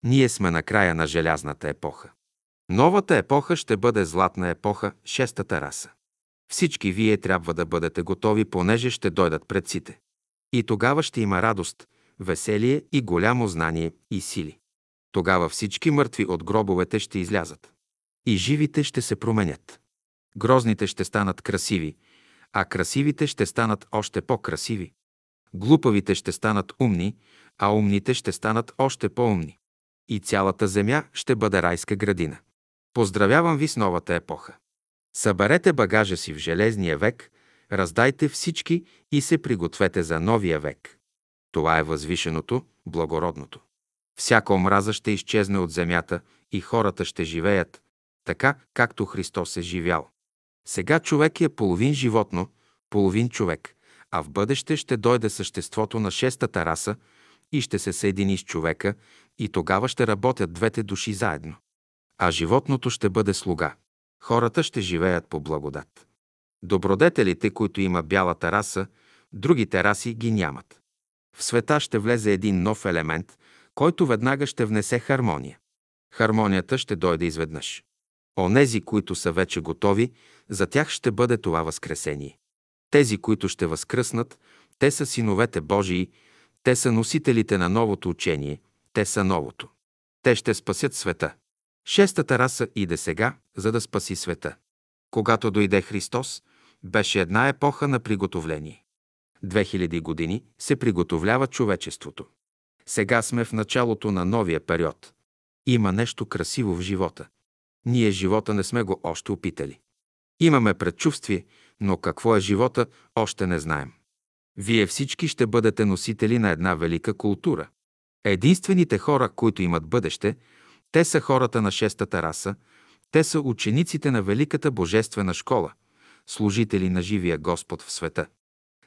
Ние сме на края на Желязната епоха. Новата епоха ще бъде златна епоха, шестата раса. Всички вие трябва да бъдете готови, понеже ще дойдат предците. И тогава ще има радост, веселие и голямо знание и сили. Тогава всички мъртви от гробовете ще излязат. И живите ще се променят. Грозните ще станат красиви, а красивите ще станат още по-красиви. Глупавите ще станат умни, а умните ще станат още по-умни. И цялата земя ще бъде райска градина. Поздравявам ви с новата епоха. Съберете багажа си в Железния век, раздайте всички и се пригответе за новия век. Това е възвишеното, благородното. Всяка омраза ще изчезне от земята и хората ще живеят така, както Христос е живял. Сега човек е половин животно, половин човек, а в бъдеще ще дойде съществото на шестата раса и ще се съедини с човека и тогава ще работят двете души заедно. А животното ще бъде слуга. Хората ще живеят по благодат. Добродетелите, които има бялата раса, другите раси ги нямат. В света ще влезе един нов елемент, който веднага ще внесе хармония. Хармонията ще дойде изведнъж. Онези, които са вече готови, за тях ще бъде това възкресение. Тези, които ще възкръснат, те са синовете Божии, те са носителите на новото учение, те са новото. Те ще спасят света. Шестата раса иде сега, за да спаси света. Когато дойде Христос, беше една епоха на приготовление. 2000 години се приготовлява човечеството. Сега сме в началото на новия период. Има нещо красиво в живота. Ние живота не сме го още опитали. Имаме предчувствие, но какво е живота, още не знаем. Вие всички ще бъдете носители на една велика култура. Единствените хора, които имат бъдеще, те са хората на шестата раса, те са учениците на Великата Божествена школа, служители на живия Господ в света.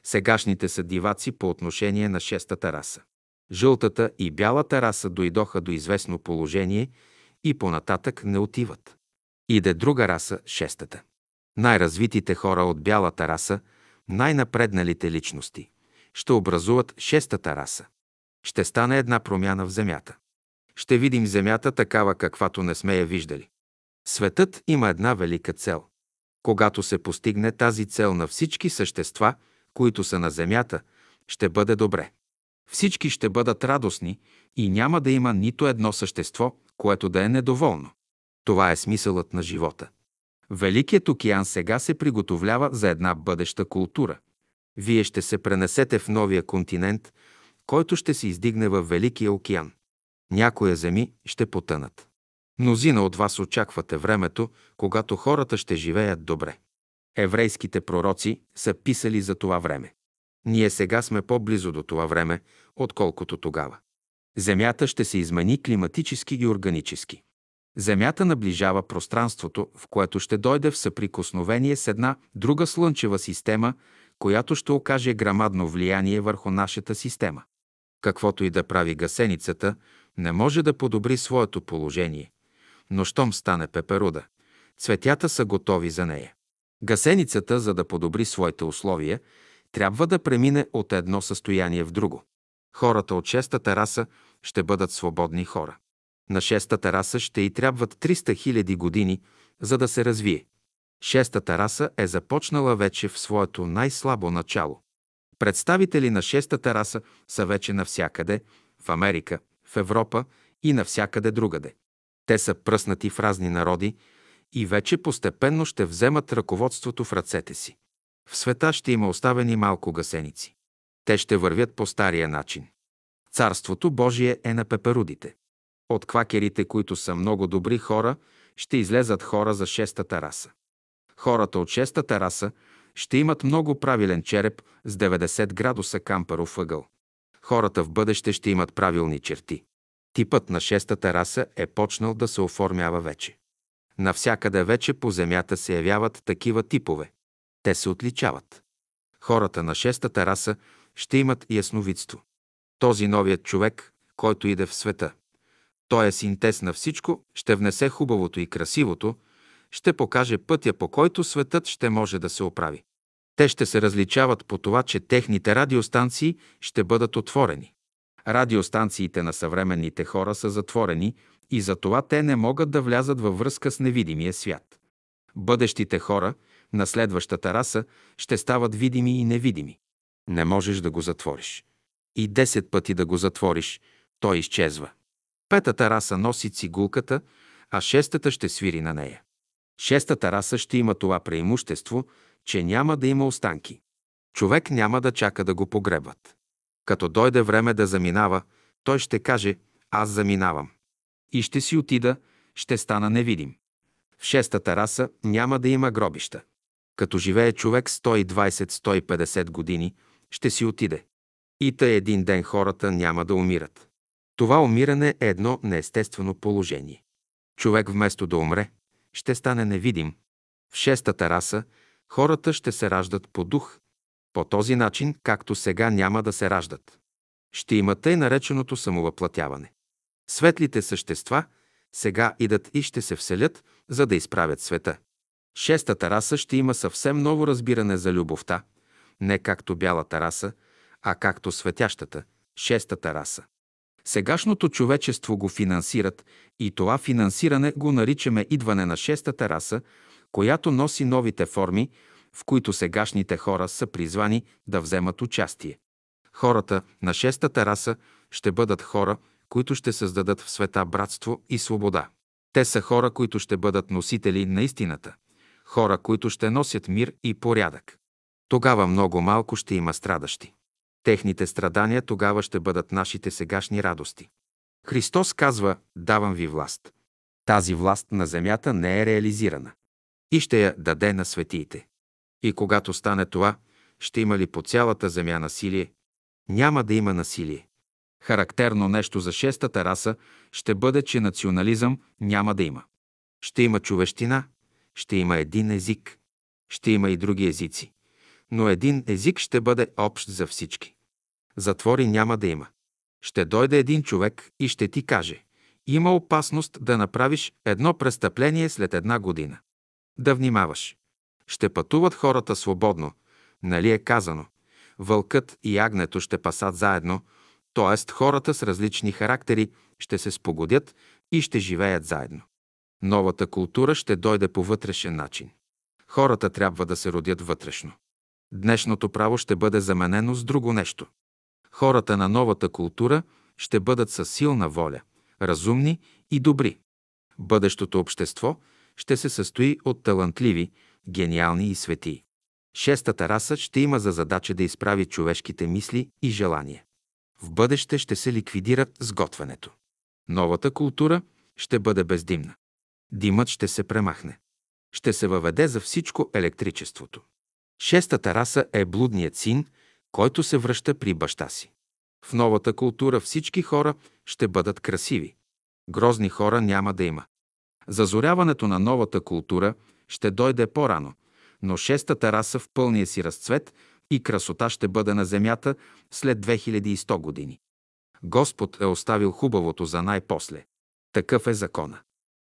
Сегашните са диваци по отношение на шестата раса. Жълтата и бялата раса дойдоха до известно положение и понататък не отиват. Иде друга раса, шестата. Най-развитите хора от бялата раса, най-напредналите личности, ще образуват шестата раса. Ще стане една промяна в Земята. Ще видим Земята такава, каквато не сме я виждали. Светът има една велика цел. Когато се постигне тази цел на всички същества, които са на Земята, ще бъде добре. Всички ще бъдат радостни и няма да има нито едно същество, което да е недоволно. Това е смисълът на живота. Великият океан сега се приготовлява за една бъдеща култура. Вие ще се пренесете в новия континент, който ще се издигне във Великия океан. Някоя земи ще потънат. Мнозина от вас очаквате времето, когато хората ще живеят добре. Еврейските пророци са писали за това време. Ние сега сме по-близо до това време, отколкото тогава. Земята ще се измени климатически и органически. Земята наближава пространството, в което ще дойде в съприкосновение с една друга слънчева система, която ще окаже грамадно влияние върху нашата система. Каквото и да прави гасеницата, не може да подобри своето положение. Но щом стане пеперуда, цветята са готови за нея. Гасеницата, за да подобри своите условия, трябва да премине от едно състояние в друго. Хората от шестата раса ще бъдат свободни хора. На шестата раса ще и трябват 300 хиляди години, за да се развие. Шестата раса е започнала вече в своето най-слабо начало. Представители на шестата раса са вече навсякъде, в Америка, в Европа и навсякъде другаде. Те са пръснати в разни народи и вече постепенно ще вземат ръководството в ръцете си. В света ще има оставени малко гасеници. Те ще вървят по стария начин. Царството Божие е на пеперудите. От квакерите, които са много добри хора, ще излезат хора за шестата раса. Хората от шестата раса ще имат много правилен череп с 90 градуса кампаров ъгъл. Хората в бъдеще ще имат правилни черти. Типът на шестата раса е почнал да се оформява вече. Навсякъде вече по земята се явяват такива типове. Те се отличават. Хората на шестата раса ще имат ясновидство. Този новият човек, който иде в света, той е синтез на всичко, ще внесе хубавото и красивото, ще покаже пътя, по който светът ще може да се оправи. Те ще се различават по това, че техните радиостанции ще бъдат отворени. Радиостанциите на съвременните хора са затворени и затова те не могат да влязат във връзка с невидимия свят. Бъдещите хора на следващата раса ще стават видими и невидими. Не можеш да го затвориш. И 10 пъти да го затвориш, той изчезва. Петата раса носи цигулката, а шестата ще свири на нея. Шестата раса ще има това преимущество, че няма да има останки. Човек няма да чака да го погребват. Като дойде време да заминава, той ще каже «Аз заминавам». И ще си отида, ще стана невидим. В шестата раса няма да има гробища. Като живее човек 120-150 години, ще си отиде. И тъй един ден хората няма да умират. Това умиране е едно неестествено положение. Човек вместо да умре, ще стане невидим. В шестата раса хората ще се раждат по дух, по този начин, както сега няма да се раждат. Ще има тъй нареченото самовъплатяване. Светлите същества сега идат и ще се вселят, за да изправят света. Шестата раса ще има съвсем ново разбиране за любовта, не както бялата раса, а както светящата, шестата раса. Сегашното човечество го финансират и това финансиране го наричаме идване на шестата раса, която носи новите форми, в които сегашните хора са призвани да вземат участие. Хората на шестата раса ще бъдат хора, които ще създадат в света братство и свобода. Те са хора, които ще бъдат носители на истината, хора, които ще носят мир и порядък. Тогава много малко ще има страдащи. Техните страдания тогава ще бъдат нашите сегашни радости. Христос казва, давам ви власт. Тази власт на земята не е реализирана. И ще я даде на светиите. И когато стане това, ще има ли по цялата земя насилие? Няма да има насилие. Характерно нещо за шестата раса ще бъде, че национализъм няма да има. Ще има човещина, ще има един език, ще има и други езици но един език ще бъде общ за всички. Затвори няма да има. Ще дойде един човек и ще ти каже има опасност да направиш едно престъпление след една година. Да внимаваш. Ще пътуват хората свободно. Нали е казано? Вълкът и агнето ще пасат заедно, т.е. хората с различни характери ще се спогодят и ще живеят заедно. Новата култура ще дойде по вътрешен начин. Хората трябва да се родят вътрешно. Днешното право ще бъде заменено с друго нещо. Хората на новата култура ще бъдат със силна воля, разумни и добри. Бъдещото общество ще се състои от талантливи, гениални и светии. Шестата раса ще има за задача да изправи човешките мисли и желания. В бъдеще ще се ликвидира сготвянето. Новата култура ще бъде бездимна. Димът ще се премахне. Ще се въведе за всичко електричеството. Шестата раса е блудният син, който се връща при баща си. В новата култура всички хора ще бъдат красиви. Грозни хора няма да има. Зазоряването на новата култура ще дойде по-рано, но шестата раса в пълния си разцвет и красота ще бъде на земята след 2100 години. Господ е оставил хубавото за най-после. Такъв е закона.